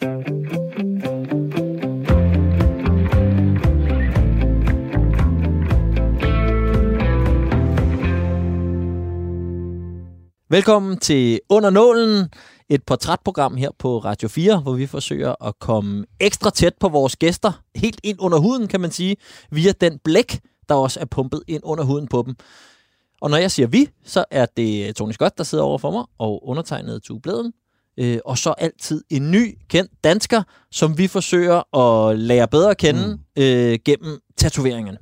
Velkommen til Under Nålen, et portrætprogram her på Radio 4, hvor vi forsøger at komme ekstra tæt på vores gæster, helt ind under huden, kan man sige, via den blæk, der også er pumpet ind under huden på dem. Og når jeg siger vi, så er det Tony Scott, der sidder over for mig, og undertegnet Tue Blæden. Øh, og så altid en ny, kendt dansker, som vi forsøger at lære bedre at kende mm. øh, gennem tatoveringerne.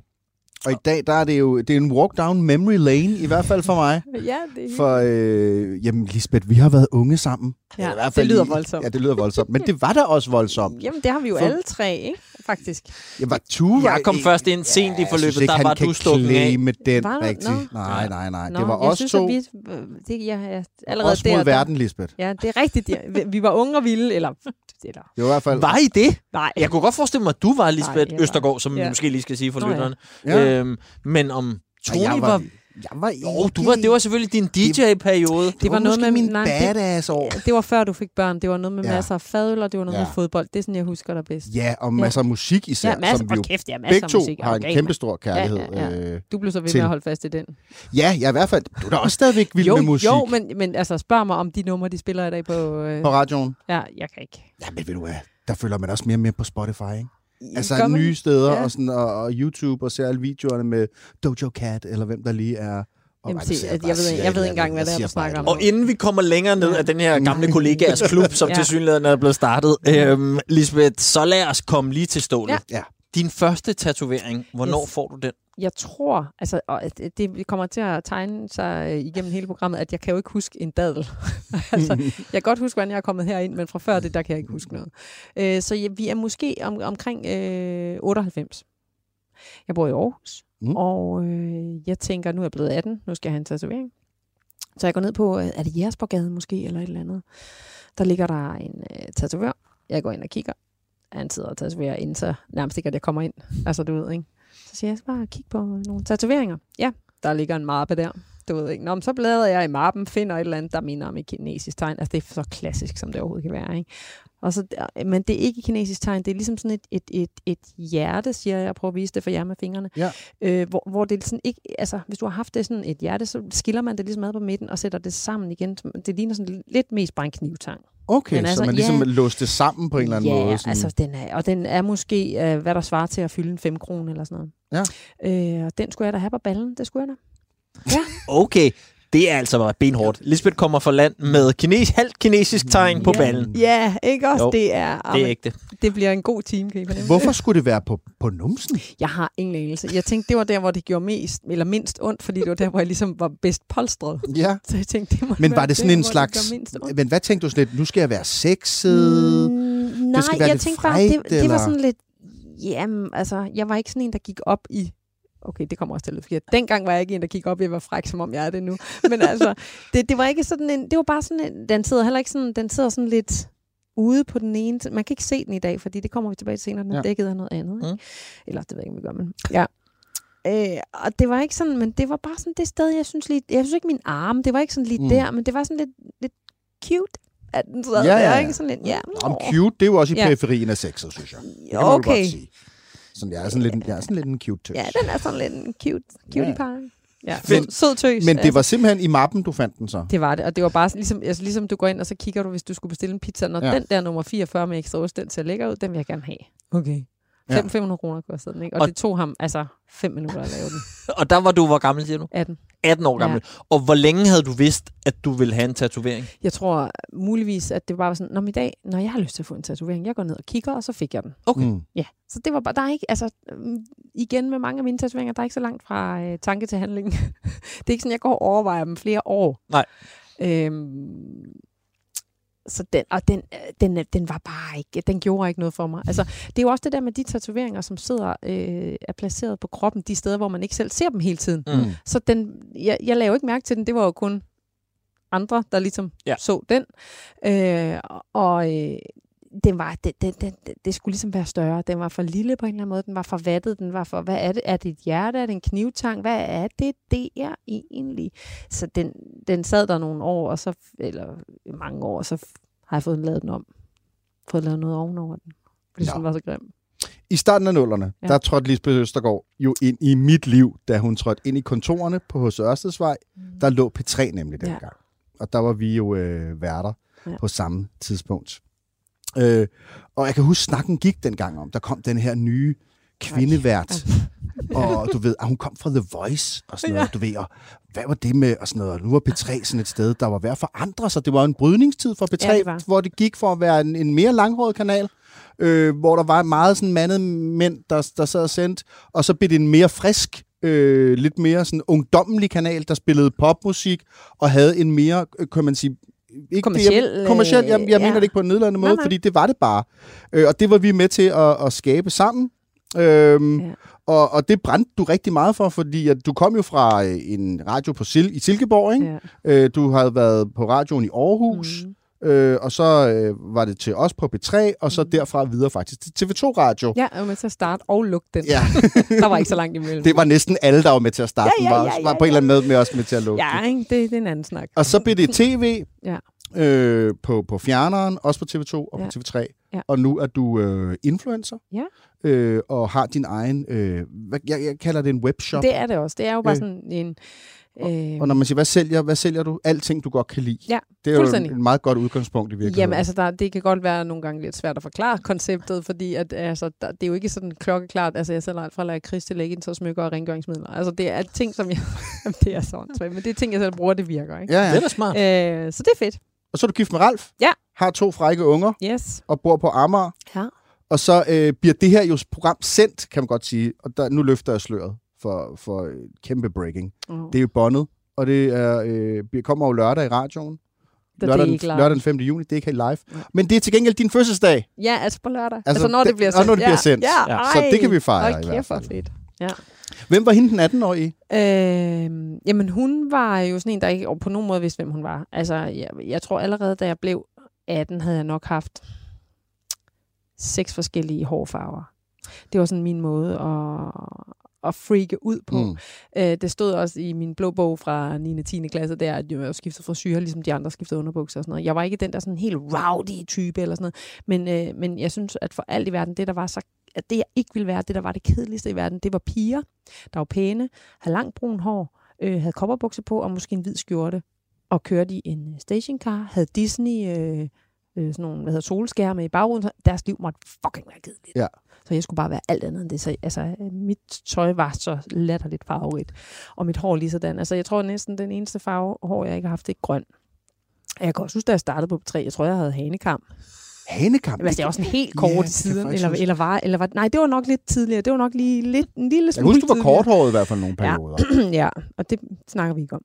Og i dag, der er det jo det er en walk down memory lane, i hvert fald for mig. Ja, det er For, øh, jamen, Lisbeth, vi har været unge sammen. Ja, i hvert det fald lyder lige- voldsomt. Ja, det lyder voldsomt. Men det var da også voldsomt. Jamen, det har vi jo For- alle tre, ikke? Faktisk. Jeg var Tue. Jeg kom først ind sent i jeg forløbet, synes ikke, der han var kan du stukket af. med den Var rigtigt. Nå. Nej, nej, nej. Nå, det var jeg os synes, to. At vi, det, ja, ja, allerede Os der, mod der- verden, Lisbeth. Ja, det er rigtigt. Ja. Vi- var unge og vilde, eller... eller Det var i hvert fald... Var I det? nej. Jeg kunne godt forestille mig, at du var Lisbeth Nej, jeg Østergaard, som vi ja. måske lige skal sige for Nå lytterne. Ja. Øhm, men om Tony jeg var... var, jeg var Jo, du var, det var selvfølgelig din DJ-periode. Det var noget med min nej, det- badass år. Det var før du fik børn. Det var noget med Ja. masser af fadøl, og det var noget Ja. med fodbold. Det er sådan, jeg husker dig bedst. Ja, og masser af musik især, ja, masser, som vi jo kæft, ja, masser begge af to musik. har en Okay, kæmpe stor kærlighed. Ja, ja, øh, Du blev så ved til- med at holde fast i den. Ja, jeg i hvert fald... Du er da også stadigvæk vild jo, med musik jo, men, men altså, spørg mig om de numre, de spiller i dag på... Øh, på radioen. ja, jeg kan ikke. Ja, men ved du hvad? Der følger man også mere med på Spotify, ikke? Altså man? nye steder Ja. og, sådan, og, og YouTube og ser alle videoerne med Dojo Cat, eller hvem der lige er... Og Jamen, se, jeg bare- ved- siger jeg et ved ikke engang, hvad det er, Jeg du snakker om. Og inden vi kommer længere ned af den her gamle kollegaers klub, som ja. til synligheden er blevet startet, øhm, Lisbeth, så lad os komme lige til stålet. Ja. Ja. Din første tatovering, hvornår Yes. får du den? Jeg tror, altså, og det- kommer til at tegne sig øh, igennem hele programmet, at jeg kan jo ikke huske en dadel. altså, jeg kan godt huske, hvordan jeg er kommet herind, men fra før det, der kan jeg ikke huske noget. Øh, så ja, vi er måske om, omkring øh, 98. Jeg bor i Aarhus, Mm. og øh, jeg tænker, nu er jeg blevet 18, nu skal jeg have en tatovering. Så jeg går ned på, øh, er det Jægersborgade måske, eller et eller andet. Der ligger der en øh, tatovør. Jeg går ind og kigger. Han sidder og tatoverer ind, så nærmest ikke, at jeg kommer ind. Altså, du ved, ikke? Så siger jeg, skal bare kigge på nogle tatoveringer. Ja, der ligger en mappe der. Du ved ikke. Nå, men så bladrer jeg i mappen, finder et eller andet, der minder om et kinesisk tegn. Altså, det er så klassisk, som det overhovedet kan være. Ikke? Og så, men det er ikke et kinesisk tegn. Det er ligesom sådan et, et, et, et hjerte, siger jeg. Jeg prøver at vise det for jer med fingrene. Ja. Øh, hvor, hvor det sådan ikke... Altså, hvis du har haft det sådan et hjerte, så skiller man det ligesom ad på midten og sætter det sammen igen. Det ligner sådan lidt mest bare en knivtang. Okay, Men så altså, man ligesom ja. låste det sammen på en eller anden ja, måde. Sådan. altså den er, og den er måske, øh, hvad der svarer til at fylde en 5 kroner eller sådan noget. Ja. Øh, og den skulle jeg da have på ballen, det skulle jeg da. Okay, det er altså benhårdt. Lisbeth kommer fra land med kines, halvt kinesisk tegn på Ja. ballen. Ja, ikke også? Jo, det er, Det er ægte. det bliver en god time, kan I fornemme. Hvorfor skulle det være på, på numsen? Jeg har ingen anelse. Jeg tænkte, det var der, hvor det gjorde mest, eller mindst ondt, fordi det var der, hvor jeg ligesom var bedst polstret. Ja. Så jeg tænkte, det må Men var det sådan der, en slags... Det. Men hvad tænkte du sådan lidt? Nu skal jeg være sexet. Mm, nej, jeg tænkte bare, det, det var sådan lidt... Jamen, altså, jeg var ikke sådan en, der gik op i... Okay, det kommer også til at lyde forkert. Dengang var jeg ikke en, der gik op at være fræk, som om jeg er det nu. Men altså, det, det var ikke sådan en... Det var bare sådan en... Den sidder heller ikke sådan... Den sidder sådan lidt ude på den ene... Man kan ikke se den i dag, fordi det kommer vi tilbage til senere. Den er Ja. dækket af noget andet. Ikke? Mm. Eller det ved jeg ikke, om vi gør, men... Ja. Øh, og det var ikke sådan, men det var bare sådan det sted, jeg synes lige, jeg synes ikke min arm, det var ikke sådan lige Mm. der, men det var sådan lidt, lidt cute, at den sad Ja, ja, ja, der, ikke? Sådan lidt, ja. Om cute, det er jo også i Ja. periferien af sexet, synes jeg. Det kan man Okay. godt sige. Sådan, jeg er sådan lidt, en- jeg er sådan lidt en cute tøs. Ja, den er sådan lidt en cute, cutie pie. Ja, Men- sød, tøs. Men det var simpelthen i mappen, du fandt den så? det var det, og det var bare ligesom, altså, ligesom du går ind, og så kigger du, hvis du skulle bestille en pizza, når Ja. ja. den der nummer 44 med ekstra ost, den ser lækker ud, den vil jeg gerne have. Okay. Ja. 5, 500 kroner kostede den, ikke? Og, Og- det tog ham altså 5 minutter at lave den. Og der var du, hvor gammel siger du? 18. 18 år gammel. Ja. Og hvor længe havde du vidst, at du ville have en tatovering? Jeg tror muligvis, at det bare var sådan, når i dag, når jeg har lyst til at få en tatovering, jeg går ned og kigger, og så fik jeg den. Okay. Mm. Ja, så det var bare, der er ikke, altså, øhm, igen med mange af mine tatoveringer, der er ikke så langt fra øh, tanke til handling. det er ikke sådan, jeg går og overvejer dem flere år. Nej. Øhm, så den, og den, øh, den, øh, den var bare ikke, den gjorde ikke noget for mig. Altså, det er jo også det der med de tatoveringer, som sidder, øh, er placeret på kroppen, de steder, hvor man ikke selv ser dem hele tiden. Mm. Så den, jeg, jeg lavede ikke mærke til den, det var jo kun andre, der ligesom Ja. ja. så den. Øh, og øh, den var, det, det, det, det, skulle ligesom være større. Den var for lille på en eller anden måde. Den var for vattet. Den var for, hvad er det? Er det et hjerte? Er det en knivtang? Hvad er det, det er egentlig? Så den, den sad der nogle år, og så, eller mange år, og så har jeg fået lavet den om. fået lavet noget ovenover den. Fordi Nå. den var så grim. I starten af nullerne, Ja. ja. der trådte Lisbeth Østergaard jo ind i mit liv, da hun trådte ind i kontorerne på H.C. Ørstedsvej. Der lå P3 nemlig Ja. dengang. Og der var vi jo øh, værter Ja. ja. på samme tidspunkt. Øh, og jeg kan huske, snakken gik dengang om, der kom den her nye kvindevært. og du ved, at hun kom fra The Voice og sådan noget, Ja. du ved, og hvad var det med, og sådan noget, og nu var P3 sådan et sted, der var ved at forandre sig. Det var en brydningstid for P3, Ja, det hvor det gik for at være en, en mere langhåret kanal, øh, hvor der var meget sådan mandede mænd, der, der sad og sendte, og så blev det en mere frisk, øh, lidt mere sådan ungdommelig kanal, der spillede popmusik, og havde en mere, øh, kan man sige, ikke Kommerciel, Det, jeg, kommerciel, jeg, jeg øh, mener ja. det ikke på en nedladende måde, Nej, nej. fordi det var det bare. Øh, og det var vi med til at, at skabe sammen. Øhm, Ja. ja. og, og det brændte du rigtig meget for, fordi at du kom jo fra øh, en radio på Sil- i Silkeborg, ikke? Ja. Øh, du havde været på radioen i Aarhus, Mm. Mm. øh, og så øh, var det til os på P3, og så derfra videre faktisk til TV2 Radio. ja, jeg var med til at starte og lukke den. Ja, Der var ikke så langt imellem. det var næsten alle, der var med til at starte. Ja, den, ja, var, ja, var ja, på en eller anden måde med os med til at lukke den. Ja, ikke? Det, det er en anden snak. Og så blev det tv Ja. øh, på, på fjerneren, også på TV2 og Ja. på TV3. Ja. Og nu er du øh, influencer. Ja. Øh, og har din egen, øh, hvad, jeg, jeg kalder det en webshop. Det er det også. Det er jo bare Øh. sådan en... Øh, Og når man siger, hvad sælger, hvad sælger du? Alting, du godt kan lide. Ja, det er jo et meget godt udgangspunkt i virkeligheden. Jamen altså, der, det kan godt være nogle gange lidt svært at forklare konceptet, fordi at, altså, der, det er jo ikke sådan klokkeklart, altså jeg sælger alt fra lade Kristi leggings og smykker og rengøringsmidler. Altså det er ting, som jeg... Det er sådan, svært, men det er ting, jeg selv bruger, det virker, ikke? Ja, Det er ja. smart. Øh, så det er fedt. Og så er du gift med Ralf. Ja. Har to frække unger Yes. og bor på Amager. Ja. Og så øh, bliver det her jo program sendt, kan man godt sige. Og der, nu løfter jeg sløret for, for kæmpe breaking. Oh. Det er jo båndet, og det er, øh, bliver- kommer jo lørdag i radioen. det lørdag, den, lørdag den 5. juni, det er ikke helt live. Men det er til gengæld din fødselsdag. Ja, altså på lørdag. Altså, Altså, når det, det- bliver og sendt. når det bliver sendt. Ja, Ja. ej. Så det kan vi fejre Hold i hvert fald. fedt. Ja. Hvem var hende den 18-årige? Øh, jamen, hun var jo sådan en, der ikke på nogen måde vidste, hvem hun var. Altså, jeg, jeg tror allerede, da jeg blev 18, havde jeg nok haft seks forskellige hårfarver. Det var sådan min måde at, at freake ud på. Mm. Øh, det stod også i min blå bog fra 9. og 10. klasse, der at jeg skiftede frisyrer, ligesom de andre skiftede underbukser og sådan noget. Jeg var ikke den der sådan helt rowdy type eller sådan noget. Men, øh, men jeg synes, at for alt i verden, det der var så at det jeg ikke ville være, det der var det kedeligste i verden, det var piger, der var pæne, havde langt brun hår, øh, havde kopperbukser på og måske en hvid skjorte, og kørte i en øh, stationcar, havde Disney, øh, øh, sådan nogle, hvad hedder, solskærme i bagruden, så deres liv måtte fucking være kedeligt. Ja. Så jeg skulle bare være alt andet end det. Så altså, mit tøj var så latterligt farverigt, og mit hår lige sådan. Altså, jeg tror næsten den eneste farve hår, jeg ikke har haft, det er grøn. Jeg kan også huske, da jeg startede på 3, jeg tror, jeg havde hanekam. Hanekamp. Altså, det var sådan helt kort Ja, siden, jeg eller, huske. eller var, eller var, nej, det var nok lidt tidligere. Det var nok lige lidt, en lille Jeg smule kan huske, du var korthåret i hvert fald nogle Ja. perioder. ja, og det snakker vi ikke om.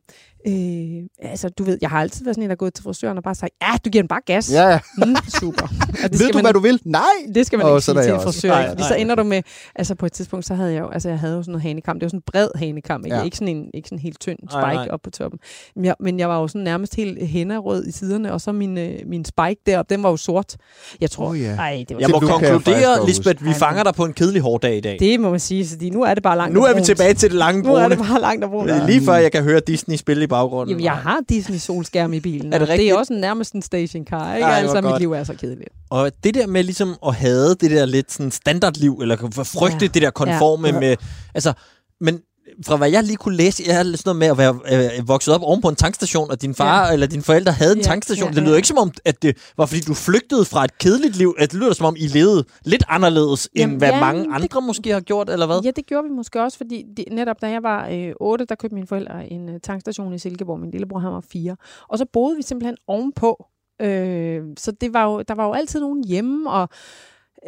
Øh, altså, du ved, jeg har altid været sådan en, der er gået til frisøren og bare sagt, ja, du giver den bare gas. Ja, ja. Mm, super. Og det Ved du, man, hvad du vil? Nej! Det skal man Åh, ikke sige til jeg en også. frisør. Nej? Fordi så nej. ender du med, altså på et tidspunkt, så havde jeg jo, altså jeg havde jo sådan noget hanekam. Det var sådan en bred hanekam, ikke? Ja. Ikke, sådan en, ikke sådan en helt tynd spike Nej, nej. op på toppen. Men jeg, men jeg var jo sådan nærmest helt hænderød i siderne, og så min, øh, min spike deroppe, den var jo sort. Jeg tror, Åh, ja. ej, det var Jeg må konkludere, Lisbeth, vi fanger dig på en kedelig hårdag i dag. det må man sige, fordi nu er det bare langt Nu og er vi tilbage til det lange Nu er det brune. bare langt og brunt. Lige før jeg kan høre Disney spille i baggrunden. Jamen, jeg har Disney solskærm i bilen. Er det og det rigtigt? er også nærmest en stationcar, ikke? Ej, altså, mit godt. liv er så kedeligt. Og det der med ligesom at have det der lidt sådan standardliv, eller frygte Ja. det der konforme Ja. med... Altså, men fra hvad jeg lige kunne læse, jeg havde sådan noget med at være øh, vokset op oven på en tankstation, og din far Ja. eller dine forældre havde en Ja, tankstation. ja, Det lyder ja. ikke som om, at det var fordi du flygtede fra et kedeligt liv. At det lyder som om, I levede lidt anderledes, end Jamen, hvad ja, mange det- andre måske har gjort, eller hvad? Ja, det gjorde vi måske også, fordi det, netop da jeg var øh, 8, der købte mine forældre en øh, tankstation i Silkeborg. Min lillebror, han var 4. Og så boede vi simpelthen ovenpå. Øh, så det var jo, der var jo altid nogen hjemme, og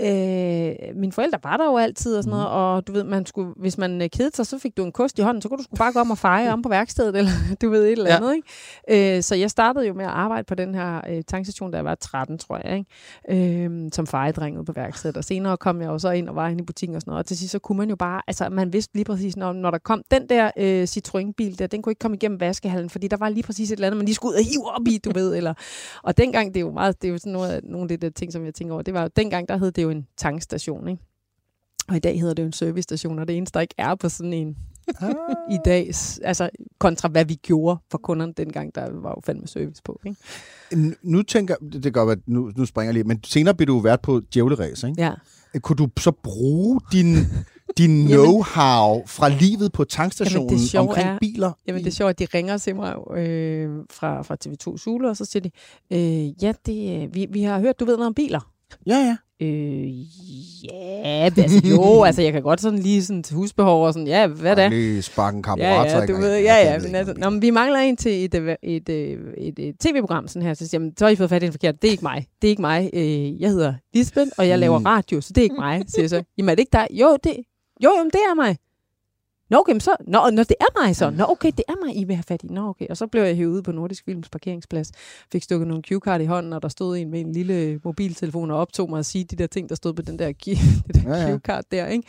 Øh, mine forældre var der jo altid og sådan noget, og du ved, man skulle, hvis man øh, kedede sig, så fik du en kost i hånden, så kunne du sgu bare gå om og feje om på værkstedet, eller du ved, et eller Ja. andet, ikke? Øh, så jeg startede jo med at arbejde på den her øh, tankstation, da jeg var 13, tror jeg, ikke? Øh, som fejedreng ude på værkstedet, og senere kom jeg jo så ind og var inde i butikken og sådan noget, og til sidst så kunne man jo bare, altså man vidste lige præcis, når, når der kom den der øh, Citroën-bil der, den kunne ikke komme igennem vaskehallen, fordi der var lige præcis et eller andet, man lige skulle ud og hive op i, du ved, eller, og dengang, det er jo meget, det er jo sådan noget, nogle af de der ting, som jeg tænker over, det var jo, dengang der hed det jo en tankstation, ikke? Og i dag hedder det jo en servicestation, og det eneste, der ikke er på sådan en, i dag, altså kontra hvad vi gjorde for kunderne dengang, der var jo fandme service på. Ikke? Nu tænker det kan godt være, nu, nu springer jeg lige, men senere blev du vært på Djævleræs, ikke? Ja. Kunne du så bruge din, din know-how fra livet på tankstationen Jamen, det omkring er- biler? Jamen, det er sjovt, at de ringer til mig øh, fra, fra TV2 Zulu, og så siger de, øh, ja, det, øh, vi, vi har hørt, du ved noget om biler. Ja, ja. Øh, ja, altså jo, altså jeg kan godt sådan lige sådan til husbehov og sådan, ja, hvad da? Lige sparke en Ja, kammerat. ja, du ved, ja, ja, men altså, nå, men vi mangler en til et, øh, et, et, et, et tv-program sådan her, så siger jeg, "Men så har I fået fat i den forkert. Det er ikke mig. Det er ikke mig. Øh, jeg hedder Lisbeth, og jeg laver Mm. radio, så det er ikke mig, siger jeg så. Jamen er det ikke dig? Jo, det, jo, jamen, det er mig. Nå, okay, så, nå, nå, det er mig så. Nå, okay, det er mig, I vil have fat i. Nå, okay. Og så blev jeg hævet ud på Nordisk Films parkeringsplads. Fik stukket nogle cue-card i hånden, og der stod en med en lille mobiltelefon og optog mig at sige de der ting, der stod på den der, det der Ja, ja. cue-card der, ikke?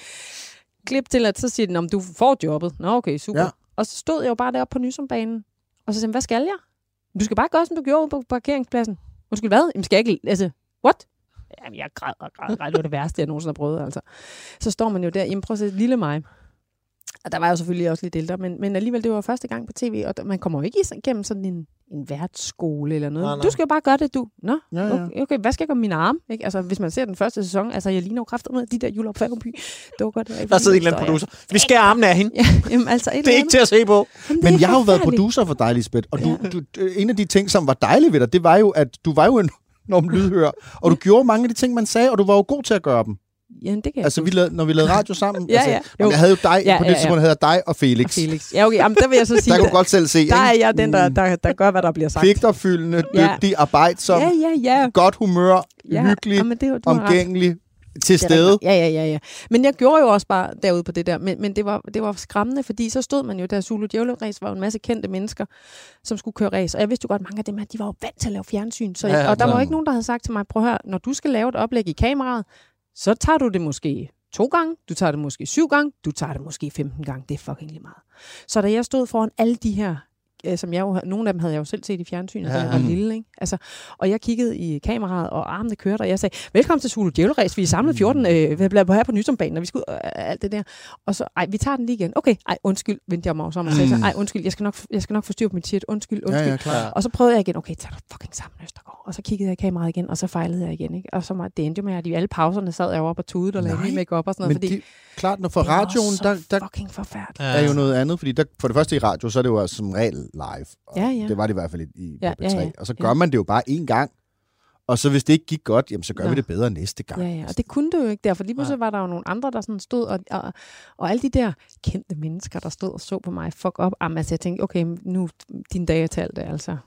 Klip til, at så siger den, om du får jobbet. Nå, okay, super. Ja. Og så stod jeg jo bare deroppe på Nysumbanen. Og så sagde hvad skal jeg? Du skal bare gøre, som du gjorde på parkeringspladsen. Undskyld, hvad? Jamen, skal jeg ikke... Altså, what? Jamen, jeg græd og græd græd. Det var det værste, jeg nogensinde har prøvet, altså. Så står man jo der, jamen prøv at se, lille mig. Og der var jo selvfølgelig også lidt ældre, men, men alligevel, det var første gang på tv, og der, man kommer jo ikke igennem sådan en, en værtsskole eller noget. Nej, nej. Du skal jo bare gøre det, du. Nå, Ja, ja. okay, okay, hvad skal jeg gøre med mine arme? Ikke? Altså, hvis man ser den første sæson, altså, jeg ligner jo kraftigt med de der juleop Fagerby dukker der. Der sidder en eller anden producer. Vi skærer armen af hende. Ja, jamen, altså, et Det er ikke til at se på. Jamen, Men jeg har jo været producer for dig, Lisbeth, og du, Ja. du, en af de ting, som var dejlige ved dig, det var jo, at du var jo en enorm lydhør, og du gjorde mange af de ting, man sagde, og du var jo god til at gøre dem. Jamen, det kan jeg Altså, vi lavede, når vi lavede radio sammen, Ja, altså, ja. Jo. jeg havde jo dig, Ja, på det ja, ja. tidspunkt havde jeg dig og Felix. Og Felix. Ja, okay, jamen, der vil jeg så sige, Der kunne godt selv se, der er ikke? jeg den, der, der, der gør, hvad der bliver sagt. Pligtopfyldende, Ja. dygtig, arbejdsom, Ja, ja, ja. godt humør, ja. hyggelig, Jamen, det, er ret. omgængelig, til er stede. Ja, ja, ja, ja. Men jeg gjorde jo også bare derude på det der. Men, men det, var, det var skræmmende, fordi så stod man jo der. Zulu Djævle Race var jo en masse kendte mennesker, som skulle køre race. Og jeg vidste jo godt, mange af dem her, de var jo vant til at lave fjernsyn. Så, Ja, ja, ja, og der var jo ikke nogen, der havde sagt til mig, prøv at høre, når du skal lave et oplæg i kameraet, så tager du det måske to gange, du tager det måske syv gange, du tager det måske 15 gange. Det er fucking lige meget. Så da jeg stod foran alle de her øh, som jeg jo, nogle af dem havde jeg jo selv set i fjernsynet, ja. da jeg var Mm. lille. Ikke? Altså, og jeg kiggede i kameraet, og armene kørte, og jeg sagde, velkommen til Zulu Djævleræs, vi er samlet 14, øh, vi bliver her på Nysumbanen, og vi skal ud, og øh, alt det der. Og så, ej, vi tager den lige igen. Okay, ej, undskyld, vendte jeg mig om og sagde, så, ej, undskyld, jeg skal, nok, jeg skal nok få styr på mit shit, undskyld, undskyld. ja, klar. Ja. Og så prøvede jeg igen, okay, tag dig fucking sammen, Østergaard. Og så kiggede jeg i kameraet igen, og så fejlede jeg igen. Ikke? Og så var det endte jo med, at i alle pauserne sad jeg oppe og tudede og lavede min make-up og sådan noget, Men fordi det, klart, når for radioen, der, der fucking forfærdeligt. Ja. er jo noget andet, fordi der, for det første i radio, så er det jo altså som regel live. Og Ja, ja. Det var det i hvert fald i, i Ja, på ja, P3. ja. Og så Ja. gør man det jo bare én gang. Og så hvis det ikke gik godt, jamen, så gør Nå. vi det bedre næste gang. Ja, ja, og det kunne det jo ikke der, for lige pludselig var der jo nogle andre, der sådan stod, og, og, og alle de der kendte mennesker, der stod og så på mig, fuck op, jamen, altså jeg tænkte, okay, nu din dag er talt, altså.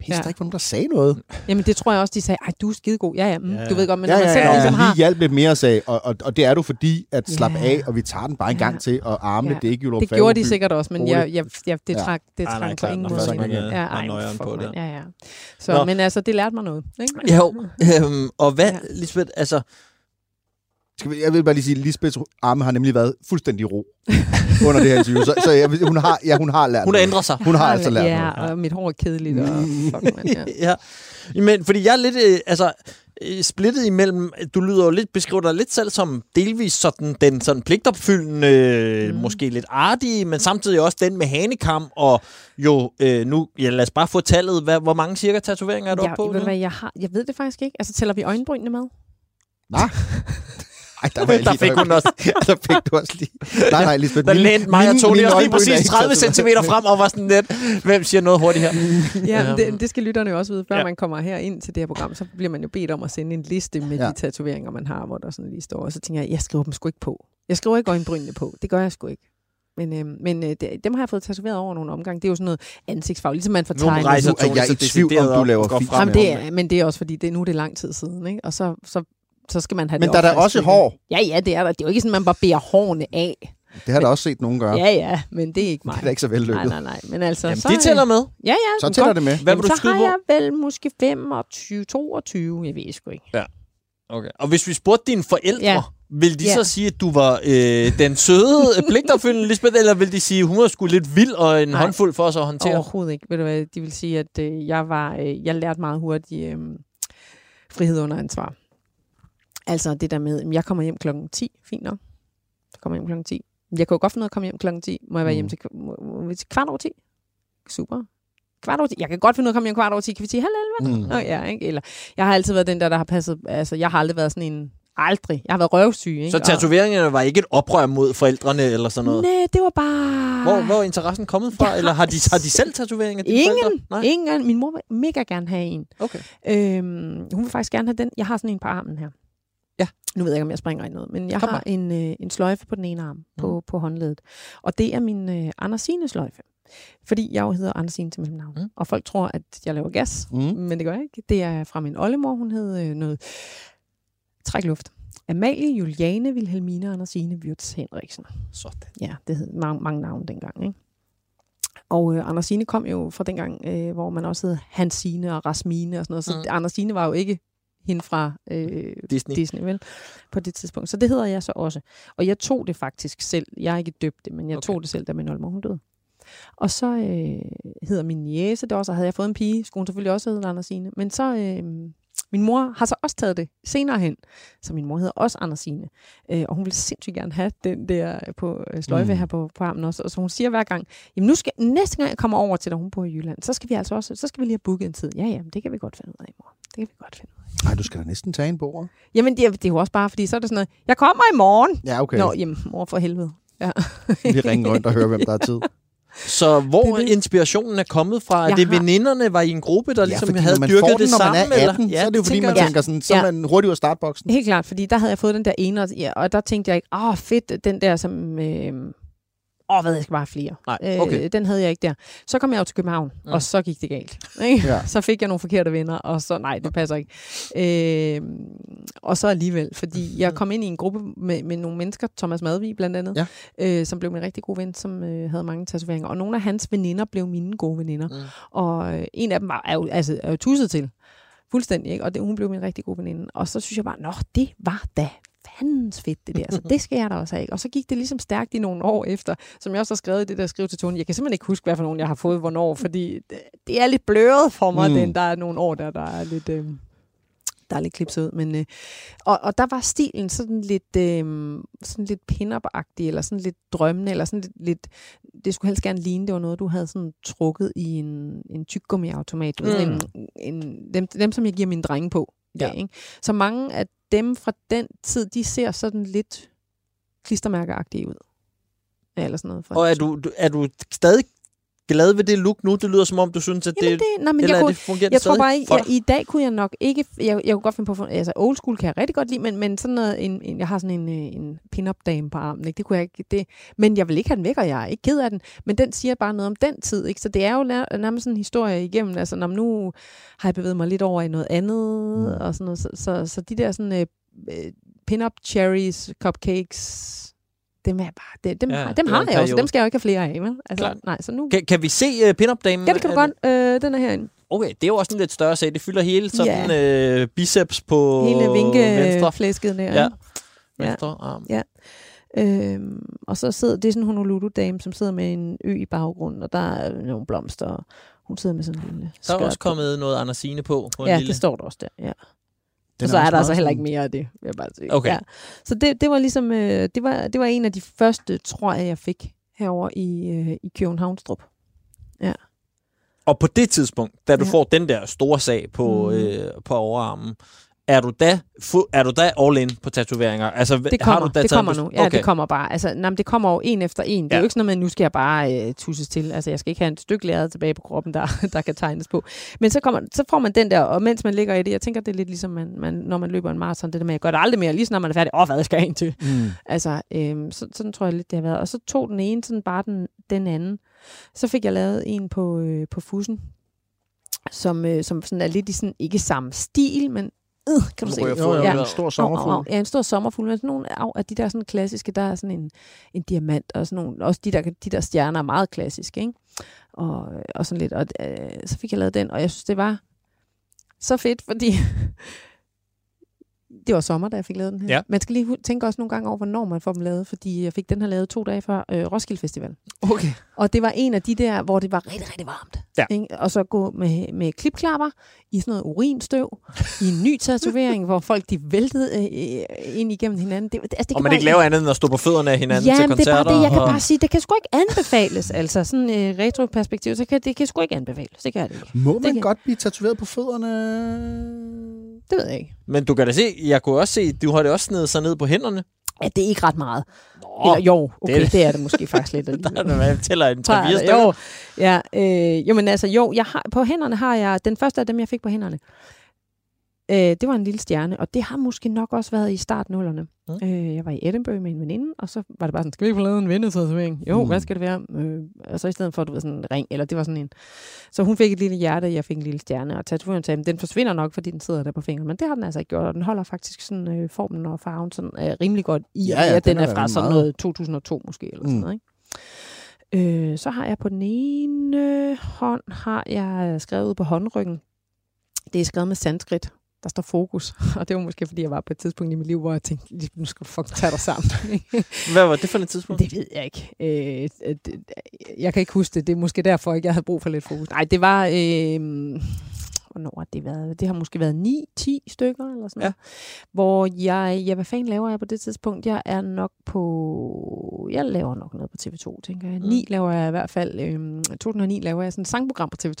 Pis, Ja. der er ikke nogen, der sagde noget. Jamen det tror jeg også, de sagde, ej, du er skidegod, ja, ja, mm, Ja. du ved godt, men ja, når ja, man selv ja, ja. ligesom har, Lige hjælp lidt mere, sagde, og, og, og det er du fordi, at slap Ja. af, og vi tager den bare en Ja. gang til, og armene, Ja. det er ikke Jyllup det gjorde de sikkert også, men jeg, jeg, jeg, det Ja. trak, det nej, trak på ingen måde. er- Ja, er ej, på det. Ja, ja. Så, men altså, det lærte mig noget. Ikke? Jo, øhm, og hvad, Ja. Lisbeth, altså, Skal vi, jeg vil bare lige sige, at Lisbeths arme har nemlig været fuldstændig i ro under det her interview. Så, så jeg, hun, har, ja, hun har lært hun har ændret sig. Hun har altså lært Ja, noget. og mit hår er kedeligt, og fuck, man, ja. ja. Men fordi jeg er lidt, øh, altså, øh, splittet imellem, du lyder jo lidt, beskriver dig lidt selv som delvis sådan, den sådan pligtopfyldende, Mm. måske lidt artige, men samtidig også den med hanekam, og jo, øh, nu, ja, lad os bare få tallet, hvad, hvor mange cirka tatoveringer er du jeg, oppe på? ved, hvad, jeg, har, jeg ved det faktisk ikke. Altså, tæller vi øjenbrynene med? Ej, der, var jeg Der lige, fik hun også. der fik du også lige. Nej, nej, Lisbeth. Der lænte mig og også lige er præcis ikke 30 tatoveret. cm frem, og var sådan lidt, hvem siger noget hurtigt her? Ja, Øhm. det, det skal lytterne jo også vide. Før Ja. man kommer her ind til det her program, så bliver man jo bedt om at sende en liste med Ja. de tatoveringer, man har, hvor der sådan lige står. Og så tænker jeg, jeg skriver dem sgu ikke på. Jeg skriver ikke øjenbrynene på. Det gør jeg sgu ikke. Men, øhm, men øh, det, dem har jeg fået tatoveret over nogle omgange. Det er jo sådan noget ansigtsfarve, ligesom man får Nogle tegnet. rejser Nu er jeg så i tvivl, om du laver frem Jamen, det er, men det er også fordi, det, nu er det lang tid siden. Ikke? Og så, så, så skal man have Men det der er der også hår. Ja, ja, det er der. Det er jo ikke sådan, man bare beder hårene af. Det har der også set nogen gøre. Ja, ja, men det er ikke mig. Det er da ikke så Nej, vellykket. nej, nej. Men altså, Jamen, så, det tæller med. Ja, ja. Så tæller godt. det med. Hvad vil du så har på? jeg vel måske 25, 22, jeg ved sgu ikke. Okay. Og hvis vi spurgte dine forældre, ja. Ja. vil de Ja. så sige, at du var øh, den søde, pligtopfyldende Lisbeth, eller vil de sige, at hun var sgu lidt vild og en Nej. håndfuld for os at håndtere? Overhovedet ikke. Ved du hvad, de vil sige, at øh, jeg var, øh, jeg lærte meget hurtigt øh, frihed under ansvar. Altså det der med, jeg kommer hjem klokken 10, fint nok. Så kommer jeg hjem klokken 10. Jeg jo godt finde ud af at komme hjem klokken 10. Må jeg være Mm. hjemme til, må, må vi til kvart over 10? Super. Kvart over 10. Jeg kan godt finde ud af at komme hjem kvart over 10. Kan vi sige halv 11? Mm. Nå, ja, ikke? Eller, jeg har altid været den der, der har passet... Altså, jeg har aldrig været sådan en... Aldrig. Jeg har været røvsyg, ikke? Så tatoveringerne var ikke et oprør mod forældrene eller sådan noget? Nej, det var bare... Hvor, hvor er interessen kommet fra? Eller har de, har de selv tatoveringer? Ingen. forældre? Nej? Ingen. Min mor vil mega gerne have en. Okay. Øhm, hun vil faktisk gerne have den. Jeg har sådan en på armen her. Nu ved jeg ikke, om jeg springer i noget, men jeg Kom har en, øh, en sløjfe på den ene arm, på, på håndledet. Og det er min øh, Andersine sløjfe. Fordi jeg jo hedder Andersine til mellemnavn. Mm. Mm. Og folk tror, at jeg laver gas, Mm. men det gør jeg ikke. Det er fra min oldemor. Hun hed øh, noget... Træk luft. Amalie, Juliane, Wilhelmine, Andersine, Wirtz Henriksen. Sådan. Ja, det hed mange, mange navne dengang, ikke? Og øh, Andersine kom jo fra dengang, øh, hvor man også hed Hansine og Rasmine og sådan noget. Så Mm. mm. Andersine var jo ikke hende fra øh, Disney. Disney, vel? På det tidspunkt. Så det hedder jeg så også. Og jeg tog det faktisk selv. Jeg har ikke døbt det, men jeg Okay. tog det selv, da min oldemor hun døde. Og så øh, hedder min jæse det også, og havde jeg fået en pige, skulle hun selvfølgelig også hedde Andersine. Men så, øh, min mor har så også taget det senere hen, så min mor hedder også Andersine. Øh, og hun vil sindssygt gerne have den der på øh, sløjfe Mm. her på, på armen også. Og så hun siger hver gang, jamen nu skal, næste gang jeg kommer over til dig, hun bor i Jylland, så skal vi altså også, så skal vi lige have booket en tid. Ja, ja, det kan vi godt finde ud af, mor. Det kan vi godt finde ud af. Nej, du skal da næsten tage en på ordet. Jamen, det er, det er jo også bare, fordi så er det sådan noget, jeg kommer i morgen. Ja, okay. Nå, jamen, mor for helvede. Ja. Vi ringer rundt og hører, hvem der har tid. Så hvor Det er det. inspirationen er kommet fra? Er det har- veninderne var i en gruppe, der ligesom fordi havde når man dyrket får den, det når sammen? man er 18, eller? så er det jo fordi, man jeg. tænker sådan, så er Ja. man hurtigt ud af startboksen. Helt klart, fordi der havde jeg fået den der ene, og, ja, og der tænkte jeg ikke, åh fedt, den der som, øh, åh hvad, jeg skal bare have flere. Nej, okay. Øh, den havde jeg ikke der. Så kom jeg jo til København, Mm. og så gik det galt. Ikke? Ja. Så fik jeg nogle forkerte venner, og så, nej, det passer ikke. Øh, og så alligevel, fordi jeg kom ind i en gruppe med, med nogle mennesker, Thomas Madvig blandt andet, Ja. øh, som blev min rigtig gode ven, som øh, havde mange tatoveringer. Og nogle af hans veninder blev mine gode veninder. Mm. Og øh, en af dem var, er, jo, altså, er jo tusset til. Fuldstændig, ikke? Og det, hun blev min rigtig gode veninde. Og så synes jeg bare, nå, det var da fandens fedt, det der. Så det skal jeg da også have. Og så gik det ligesom stærkt i nogle år efter, som jeg også har skrevet i det der skriv til Tony. Jeg kan simpelthen ikke huske, hvad for nogen jeg har fået hvornår, fordi det, er lidt bløret for mig, Mm. mm. den, der er nogle år, der, der er lidt... Øh, der er lidt klipset ud, men øh, og, og der var stilen sådan lidt øh, sådan lidt pin-up-agtig, eller sådan lidt drømmende, eller sådan lidt, lidt det skulle helst gerne ligne, det var noget, du havde sådan trukket i en, en tyggegummiautomat. Du ved, sådan Mm. en, en, dem, dem, som jeg giver mine drenge på i dag. Ja. Ikke? Så mange af dem fra den tid, de ser sådan lidt klistermærkeagtige ud. Eller sådan noget. For Og er du- er du stadig glad ved det look nu? Det lyder som om, du synes, at det... Jamen det, nej, men eller jeg, er kunne, det fungerer jeg tror bare, for jeg, i dag kunne jeg nok ikke, jeg, jeg kunne godt finde på, altså old school kan jeg rigtig godt lide, men, men sådan noget, en, en, jeg har sådan en, øh, en pin-up dame på armen, ikke? det kunne jeg ikke, det, men jeg vil ikke have den væk, og jeg er ikke ked af den, men den siger bare noget om den tid, ikke? så det er jo nær, nærmest sådan en historie igennem, altså når nu har jeg bevæget mig lidt over i noget andet, Mm. mm. og sådan noget, så, så, så de der sådan, øh, øh, pin-up cherries, cupcakes, dem, er bare, det, dem, Ja, ja, dem har jeg også, dem skal jeg jo ikke have flere af, vel? Altså, Klart. nej, så nu, Kan, kan vi se uh, pin-up-damen? ja, det kan du godt, øh, den er herinde. Okay, det er jo også en lidt større sag. Det fylder hele sådan øh, biceps på Hele venstre, vinkeflæsket der. Ja. venstre arm. Øhm, og så sidder, det er sådan en Honolulu-dame, som sidder med en ø i baggrunden, og der er nogle blomster, hun sidder med sådan en lille Der er også på. kommet noget Andersine på. på en Ja, lille. det står der også der, ja. Den og så er er, der altså heller ikke mere af det, vil jeg bare sige. Okay. Ja. Så det, det var ligesom, øh, det, var, det var en af de første, tror jeg, jeg fik herover i, øh, i Københavnstrup. Og på det tidspunkt, da du Ja. får den der store sag på, Mm. øh, på overarmen, er du da, fu- er du da all in på tatoveringer? Altså, Det har kommer, du da det kommer nu. Ja, okay. det kommer bare. Altså, nej, det kommer jo en efter en. Det er Ja. jo ikke sådan noget med, at nu skal jeg bare øh, tusses til. Altså, jeg skal ikke have et stykke lærred tilbage på kroppen, der, der kan tegnes på. Men så, kommer, så får man den der, og mens man ligger i det, jeg tænker, det er lidt ligesom, man, man, når man løber en maraton, det der med, jeg gør det aldrig mere, lige når man er færdig. Åh, hvad skal jeg ind til? Mm. Altså, øhm, så, sådan tror jeg lidt, det har været. Og så tog den ene sådan bare den, den anden. Så fik jeg lavet en på, øh, på fussen, som, øh, som sådan er lidt i sådan, ikke samme stil, men øh, kan du se? Ryger jo, ja. en stor Au, au, sommerfugl. au. Ja, en stor sommerfugl. Men sådan nogle af, af de der sådan klassiske, der er sådan en, en diamant, og sådan nogle, også de der, de der stjerner er meget klassiske, ikke? Og, og sådan lidt. Og øh, så fik jeg lavet den, og jeg synes, det var så fedt, fordi Det var sommer, da jeg fik lavet den her. Ja. Man skal lige tænke også nogle gange over, hvornår man får dem lavet, fordi jeg fik den her lavet to dage før øh, Roskilde Festival. Okay. Og det var en af de der, hvor det var rigtig, rigtig varmt. Ja. Ikke? Og så gå med, med klipklapper i sådan noget urinstøv, i en ny tatovering, hvor folk de væltede øh, ind igennem hinanden. Det, altså, det Og man ikke laver andet end at stå på fødderne af hinanden Ja, til men det er koncerter. bare det, jeg kan bare sige, det kan sgu ikke anbefales. Altså sådan et øh, retroperspektiv, så kan det kan sgu ikke anbefales. Det kan det ikke. Må man kan- godt blive tatoveret på fødderne? Det ved jeg ikke. Men du kan da se, jeg kunne også se, du har det også snedet sig ned på hænderne. Ja, det er ikke ret meget. Nå, Eller jo, okay, det- det, det er det måske faktisk lidt der er jeg tæller en 3 Tror jeg 4 da. stykker. Jo, ja, øh, jo, men altså, jo, jeg har, på hænderne har jeg, den første af dem, jeg fik på hænderne, øh, det var en lille stjerne, og det har måske nok også været i startnullerne. Mm. Mm. Øh, jeg var i Edinburgh med en veninde, og så var det bare sådan, skal vi få lavet en vennetatovering? Jo, Mm. mm. hvad skal det være? Øh, og så i stedet for, du ved, sådan en ring, eller det var sådan en. Så hun fik et lille hjerte, jeg fik en lille stjerne, og tatovøren sagde, "Men den forsvinder nok, fordi den sidder der på fingeren. Men det har den altså ikke gjort, og den holder faktisk sådan øh, formen og farven sådan, øh, rimelig godt i, Ja, ja, at den den, er fra sådan noget 2002 måske, eller sådan Mm. noget, ikke? Øh, så har jeg på den ene hånd, har jeg skrevet på håndryggen. Det er skrevet med sanskrit. Der står fokus. Og det var måske, fordi jeg var på et tidspunkt i mit liv, hvor jeg tænkte, "Lige nu skal du fucking tage dig sammen. Hvad var det for et tidspunkt? det ved jeg ikke. Øh, det- jeg kan ikke huske det. Det er måske derfor, ikke jeg havde brug for lidt fokus. Nej, det var... Øh, hvornår har det været? Det har måske været 9-10 stykker, eller sådan Ja. noget. Hvor jeg... Ja, hvad fanden laver jeg på det tidspunkt? Jeg er nok på... Jeg laver nok noget på TV2, tænker jeg. Mm. 9 laver jeg i hvert fald... Øh, 2009 laver jeg sådan et sangprogram på TV2,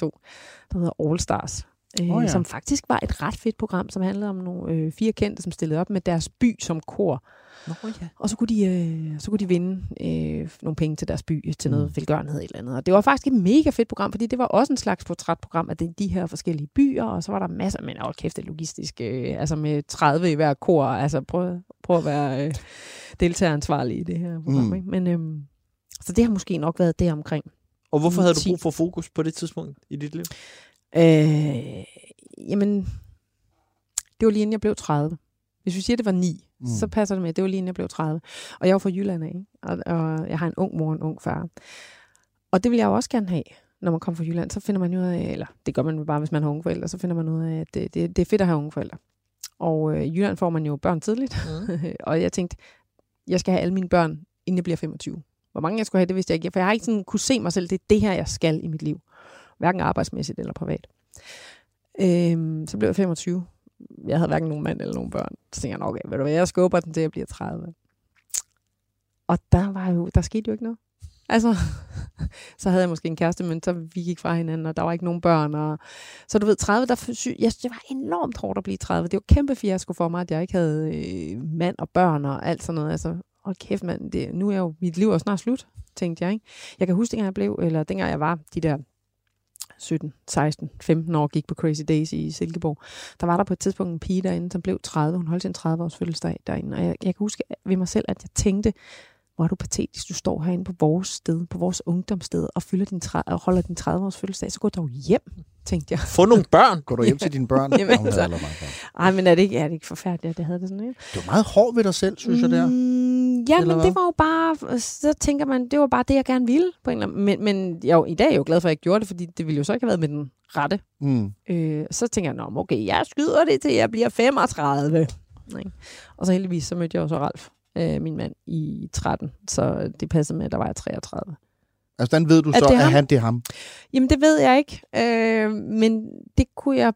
der hedder All Stars. Øh, oh, ja. Som faktisk var et ret fedt program, som handlede om nogle øh, fire kendte, som stillede op med deres by som kor. Nå, ja. Og så kunne de, øh, så kunne de vinde øh, nogle penge til deres by, til noget Mm. velgørenhed eller andet. Og det var faktisk et mega fedt program, fordi det var også en slags portrætprogram af de, de her forskellige byer, og så var der masser, men åh, kæft, det logistisk, øh, altså med 30 i hver kor, altså prøv, prøv at være øh, deltageransvarlig i det her program. Mm. Ikke? Men, øh, så det har måske nok været det omkring. Og hvorfor havde du brug for fokus på det tidspunkt i dit liv? Øh, jamen, det var lige inden jeg blev 30. Hvis vi siger, det var 9, Mm. så passer det med, det var lige inden jeg blev 30. Og jeg var fra Jylland af? Og, og jeg har en ung mor og en ung far. Og det vil jeg jo også gerne have, når man kommer fra Jylland. Så finder man jo ud af, eller det gør man bare, hvis man har unge forældre, så finder man ud af, at det, det, det er fedt at have unge forældre. Og øh, Jylland får man jo børn tidligt. Mm. og jeg tænkte, jeg skal have alle mine børn, inden jeg bliver 25. Hvor mange jeg skulle have, det vidste jeg ikke. For jeg har ikke sådan kunne se mig selv, det er det her, jeg skal i mit liv. Hverken arbejdsmæssigt eller privat. Øhm, så blev jeg 25. Jeg havde hverken nogen mand eller nogen børn. Så tænkte jeg, okay, ved du hvad, jeg skubber den til, jeg bliver 30. Og der var jo, der skete jo ikke noget. Altså, så havde jeg måske en kæreste, men så vi gik fra hinanden, og der var ikke nogen børn. Og, så du ved, 30, der, jeg, det var enormt hårdt at blive 30. Det var kæmpe fiasko for mig, at jeg ikke havde øh, mand og børn og alt sådan noget. Altså, hold kæft mand, det, nu er jo, mit liv er snart slut, tænkte jeg. Ikke? Jeg kan huske, dengang jeg blev, eller dengang jeg var de der 17, 16, 15 år, gik på Crazy Days i Silkeborg. Der var der på et tidspunkt en pige derinde, som blev 30. Hun holdt sin 30-års fødselsdag derinde. Og jeg, jeg kan huske ved mig selv, at jeg tænkte, hvor er du patetisk, du står herinde på vores sted, på vores ungdomssted, og, fylder din tre- og holder din 30-års fødselsdag, så gå dog hjem, tænkte jeg. Få nogle børn. Går du hjem til dine børn? Jamen, altså. havde allerede børn. Ej, men er det ikke, er det ikke forfærdeligt, at det havde det sådan, ikke? Det var meget hård ved dig selv, synes jeg der. Ja, men hvad? det var jo bare, så tænker man, det var bare det, jeg gerne ville. På en eller anden, men, men jeg, jo- i dag er jeg jo glad for, at jeg gjorde det, fordi det ville jo så ikke have været med den rette. Mm. Øh, så tænker jeg, Nå, okay, jeg skyder det til, jeg bliver 35. Ikke? Og så heldigvis, så mødte jeg jo så Ralf, øh, min mand, i 13. Så det passede med, at der var jeg 33. Altså, hvordan ved du Er så, det at han det er ham? Jamen, det ved jeg ikke. Øh, men det kunne jeg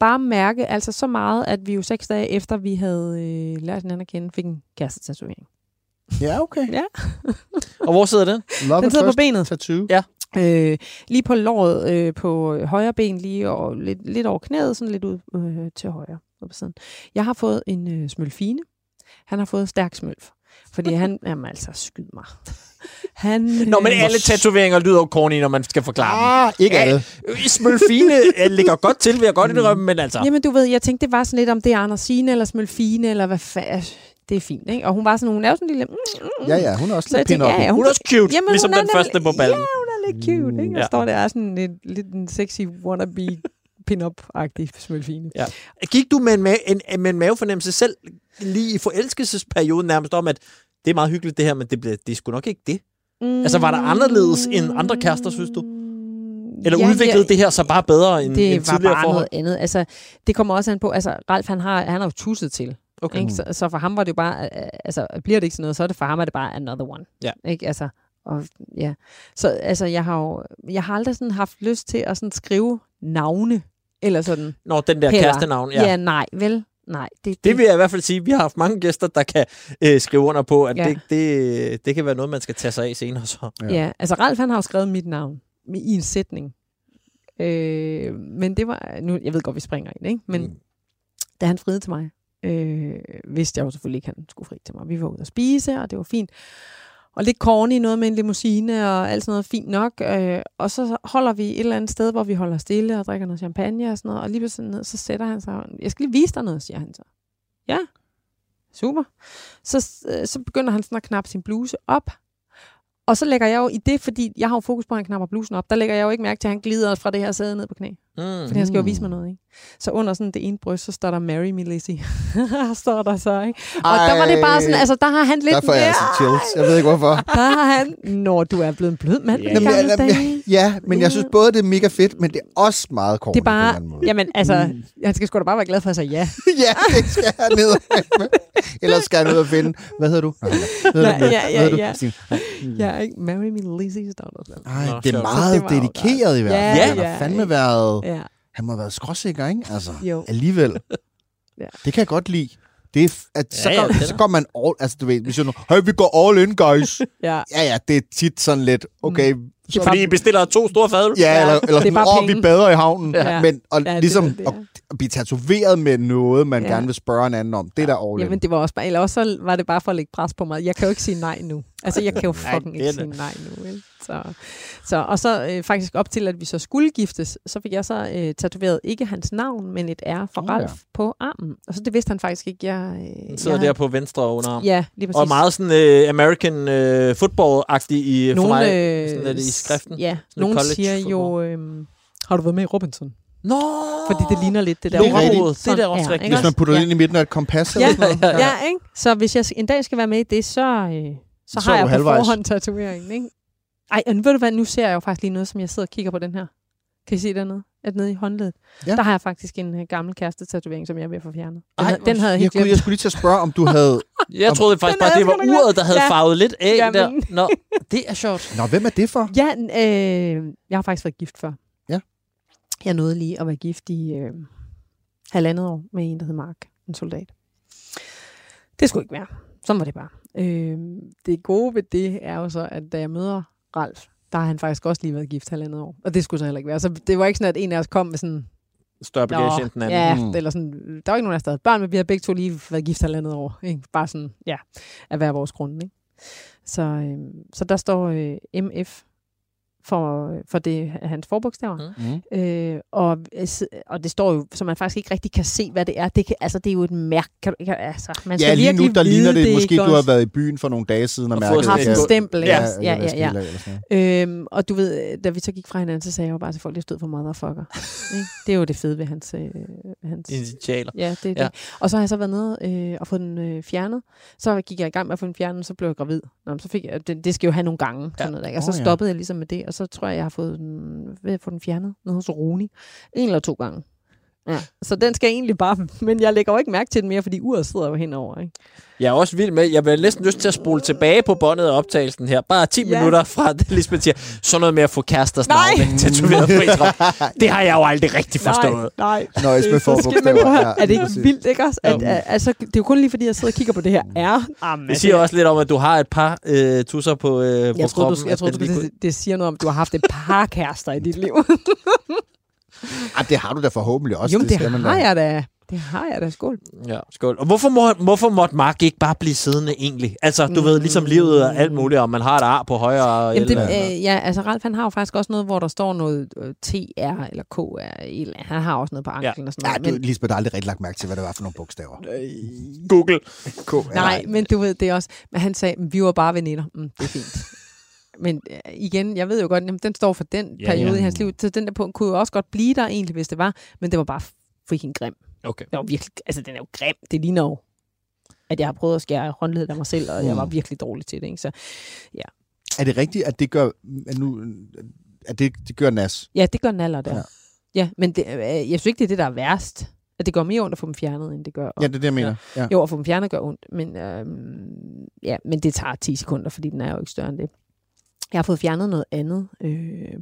bare mærke, altså så meget, at vi jo seks dage efter, vi havde øh, lært hinanden at kende, fik en kærestetatovering. Ja, okay. Ja. Og hvor sidder den? Love Den sidder på benet. tattoo. Ja. Øh, lige på låret øh, på højre ben, lige og lidt, lidt over knæet, sådan lidt ud øh, til højre. På siden. Jeg har fået en øh, smølfine. Han har fået stærk smølf. Fordi han, jamen altså, skyd mig. Han, Nå, men øh, alle tatoveringer lyder jo corny, når man skal forklare Ah, ikke Ja. alle. dem. Smølfine øh, ligger godt til, vil jeg godt indrømme, men altså... Jamen, du ved, jeg tænkte, det var sådan lidt, om det er Andersine eller Smølfine, eller hvad fa- Det er fint, ikke? Og hun var sådan, hun er jo sådan en lille... Mm, mm, Ja, ja, hun er også Så lidt pin-up. ja, ja, Hun er også cute, Jamen, ligesom hun er den første på ballen. Ja, hun er lidt cute, ikke? Og Ja. står der er sådan lidt, lidt en sexy wannabe pin-up-agtig smølfine. Ja. Gik du med en, ma- en, med en mavefornemmelse selv lige i forelskelsesperioden nærmest om, at det er meget hyggeligt det her, men det, bliver, det er sgu nok ikke det? Mm, Altså, var der anderledes end andre kærester, synes du? Eller ja, udviklede ja, det her så bare bedre end, det end var tidligere bare forhold? noget andet. Altså, det kommer også an på, altså, Ralf, han har, han har jo tusset til Okay. Ikke? Så, så for ham var det jo bare, øh, altså bliver det ikke sådan noget, så er det for ham er det bare another one. Ja. Ikke? Altså, og, ja. Så altså, jeg har jo, jeg har aldrig sådan haft lyst til at sådan skrive navne, eller sådan. Nå, den der Heller. kærestenavn. Ja. ja, nej, vel? Nej. Det, Det vil jeg i hvert fald sige. Vi har haft mange gæster, der kan øh, skrive under på, at Ja. det, det, det kan være noget, man skal tage sig af senere. Så. Ja. Ja. ja, altså Ralf han har jo skrevet mit navn i en sætning. Øh, men det var, nu, jeg ved godt, vi springer ind, ikke? Men Mm. da han friede til mig, øh, vidste jeg jo selvfølgelig ikke, at han skulle fri til mig. Vi var ude at spise, og det var fint. Og lidt corny, noget med en limousine og alt sådan noget fint nok. Øh, og så holder vi et eller andet sted, hvor vi holder stille og drikker noget champagne og sådan noget. Og lige pludselig ned, så sætter han sig. Jeg skal lige vise dig noget, siger han så. Ja, super. Så, øh, så begynder han sådan at knappe sin bluse op. Og så lægger jeg jo i det, fordi jeg har jo fokus på, at han knapper blusen op, der lægger jeg jo ikke mærke til, at han glider fra det her sæde ned på knæ. Mm. Fordi han skal jo vise mig noget, ikke? Så under sådan det ene bryst, så står der Marry Me Lizzie. står der så, ikke? Og Ej. der var det bare sådan, altså der har han lidt Der får jeg altså chills. Jeg ved ikke hvorfor. Der har han... Når du er blevet en blød mand. Ja. Ja. Jamen, jeg, dage. ja, men jeg synes både, det er mega fedt, men det er også meget kort. Det er bare... Måde. Jamen, altså, han skal sgu da bare være glad for at sige ja. ja, det skal jeg ned med. Ellers skal jeg ned og finde... Hvad hedder du? Hedder Nej, du? ja, ja, hedder du? ja. Ja, ikke? Marry Me Lizzie, står der sådan. Ej, Nå, det er meget Det dedikeret i hvert fald. Ja, Han har ja, fandme ja. Ja. Han må have været skråsikker, ikke? Altså, Jo. alligevel. Ja. Det kan jeg godt lide. Det er, at så, Ja, ja, går, det så går man all... Altså, du ved, hvis jeg nu... Hey, vi går all in, guys. Ja. ja, ja, det er tit sådan lidt... Okay, Det er Fordi I bestiller to store fadøl. Ja, Ja, eller, eller det er sådan, bare åh, vi penge." bader i havnen. Ja. Men og Ja, ligesom det, det at, at blive tatoveret med noget, man Ja. gerne vil spørge en anden om, det er der all in. Jamen, det var også bare, eller også så var det bare for at lægge pres på mig. Jeg kan jo ikke sige nej nu. Altså, jeg kan jo fucking ikke sige nej nu. Vel? Så, så, og så øh, faktisk op til, at vi så skulle giftes, så fik jeg så øh, tatoveret ikke hans navn, men et R for oh, Ralf ja. på armen. Og så det vidste han faktisk ikke. Jeg, øh, sidder jeg, der på venstre underarm. Ja, lige præcis. Og meget sådan øh, American øh, football-agtig i, for mig. øh, sådan er det i skriften. Ja, college siger jo, øh, har du været med i Robinson? Nå! Fordi det ligner lidt det der. Det er rigtigt. Det er da også rigtigt. ikke Hvis man putter ja. det ind i midten af et kompas. Ja, eller sådan noget. ja, ja, ikke? Så hvis jeg en dag skal være med i det, så, øh, så, Så har er jeg på halvvejs. forhånd tatoveringen, ikke? Ej, og ved du hvad, nu ser jeg jo faktisk lige noget, som jeg sidder og kigger på den her. Kan I se dernede? At nede i håndledet. Ja. Der har jeg faktisk en uh, gammel kæreste-tatovering, som jeg er ved at få fjernet. Den, Ej, den havde jeg Jeg, helt jeg glemt. skulle lige til at spørge, om du havde... Jeg troede faktisk bare, det var jeg uret, der havde. Ja. farvet lidt af Jamen. der. Nå, det er sjovt. Nå, hvem er det for? Ja, øh, jeg har faktisk været gift før. Ja. Jeg nåede lige at være gift i øh, halvandet år med en, der hed Mark, en soldat. Det skulle ikke være. Sådan var det bare. Øh, det gode ved det er jo så, at da jeg møder Ralf, der har han faktisk også lige været gift halvandet år. Og det skulle så heller ikke være. Så det var ikke sådan, at en af os kom med sådan... Større bagage end den anden. ja, Mm. eller sådan, der var ikke nogen af os, der havde børn, men vi har begge to lige været gift halvandet år. Ikke? Bare sådan, ja, af hver vores grund. Ikke? Så, øh, så der står øh, MF for, for det hans forbogstaver. Mm. Øh, og, og det står jo, så man faktisk ikke rigtig kan se, hvad det er. Det, kan, altså, det er jo et mærke. Kan, altså, man skal Ja, lige nu, der ligner det, måske, ikke du har været i byen for nogle dage siden og, Og mærket... haft en stempel. Ja. Ja, ja, ja. ja. Øhm, og du ved, da vi så gik fra hinanden, så sagde jeg jo bare til folk, at jeg stod for motherfucker. Ikke? det er jo det fede ved hans... Øh, hans Initialer. Ja, det er Ja. det. Og så har jeg så været nede øh, og fået den øh, fjernet. Så gik jeg i gang med at få den fjernet, så blev jeg gravid. Nå, så fik jeg, det, det skal jo have nogle gange. Sådan Ja. noget, ikke? Og så Åh, ja. stoppede jeg ligesom med det, og så tror jeg, jeg har fået den, ved at få den fjernet nede hos Roni. En eller to gange. Ja. Så den skal jeg egentlig bare... Men jeg lægger jo ikke mærke til den mere, fordi uret sidder jo henover. Ikke? Jeg er også vild med, jeg vil næsten lyst til at spole tilbage på båndet af optagelsen her. Bare 10 Ja. minutter fra det, Lisbeth siger, sådan noget med at få kæresters Nej. navne tatoveret på krop. Det har jeg jo aldrig rigtig forstået. Nej, nej. Nøjes med forbogstaver. Ja, er det ikke præcis. vildt, ikke også? At, at, altså, det er jo kun lige fordi, jeg sidder og kigger på det her R. Jamen, Det siger også lidt om, at du har et par øh, tusser på, øh, på jeg tror, kroppen. du, jeg tror, det, det siger noget om, at du har haft et par kærester i dit liv. Ej, det har du da forhåbentlig også. jo, men det, det da. har jeg da. Det har jeg da. Skål. Ja, skål. Og hvorfor, må, hvorfor måtte Mark ikke bare blive siddende egentlig? Altså, du mm. ved, ligesom livet og alt muligt, og man har et ar på højre Jamen, det, eller, øh, ja, altså Ralf, han har jo faktisk også noget, hvor der står noget øh, TR eller KR. Eller, han har også noget på anklen og sådan Ja, noget. du, Lisbeth har aldrig rigtig lagt mærke til, hvad det var for nogle bogstaver. Google. K- Nej, men du ved, det også... Men han sagde, "Men vi var bare veninder. Mm, det er fint. Men øh, igen, jeg ved jo godt, at den står for den Ja, periode ja. i hans liv. Så den der punkt kunne jo også godt blive der egentlig, hvis det var. Men det var bare freaking grim. Okay. Det var virkelig, altså den er jo grim. Det ligner jo, at jeg har prøvet at skære håndledet af mig selv, og jeg var Mm. virkelig dårlig til det. Ikke? Så Er det rigtigt, at det gør, at nu, at det, det gør nas? ja, det gør naller der. Ja. Ja, ja men det, øh, jeg synes ikke, det er det, der er værst. At det gør mere ondt at få dem fjernet, end det gør Ja, det er det, jeg mener. Ja. Jo, at få dem fjernet gør ondt, men, øhm, ja, men det tager 10 sekunder, fordi den er jo ikke større end det. Jeg har fået fjernet noget andet øh,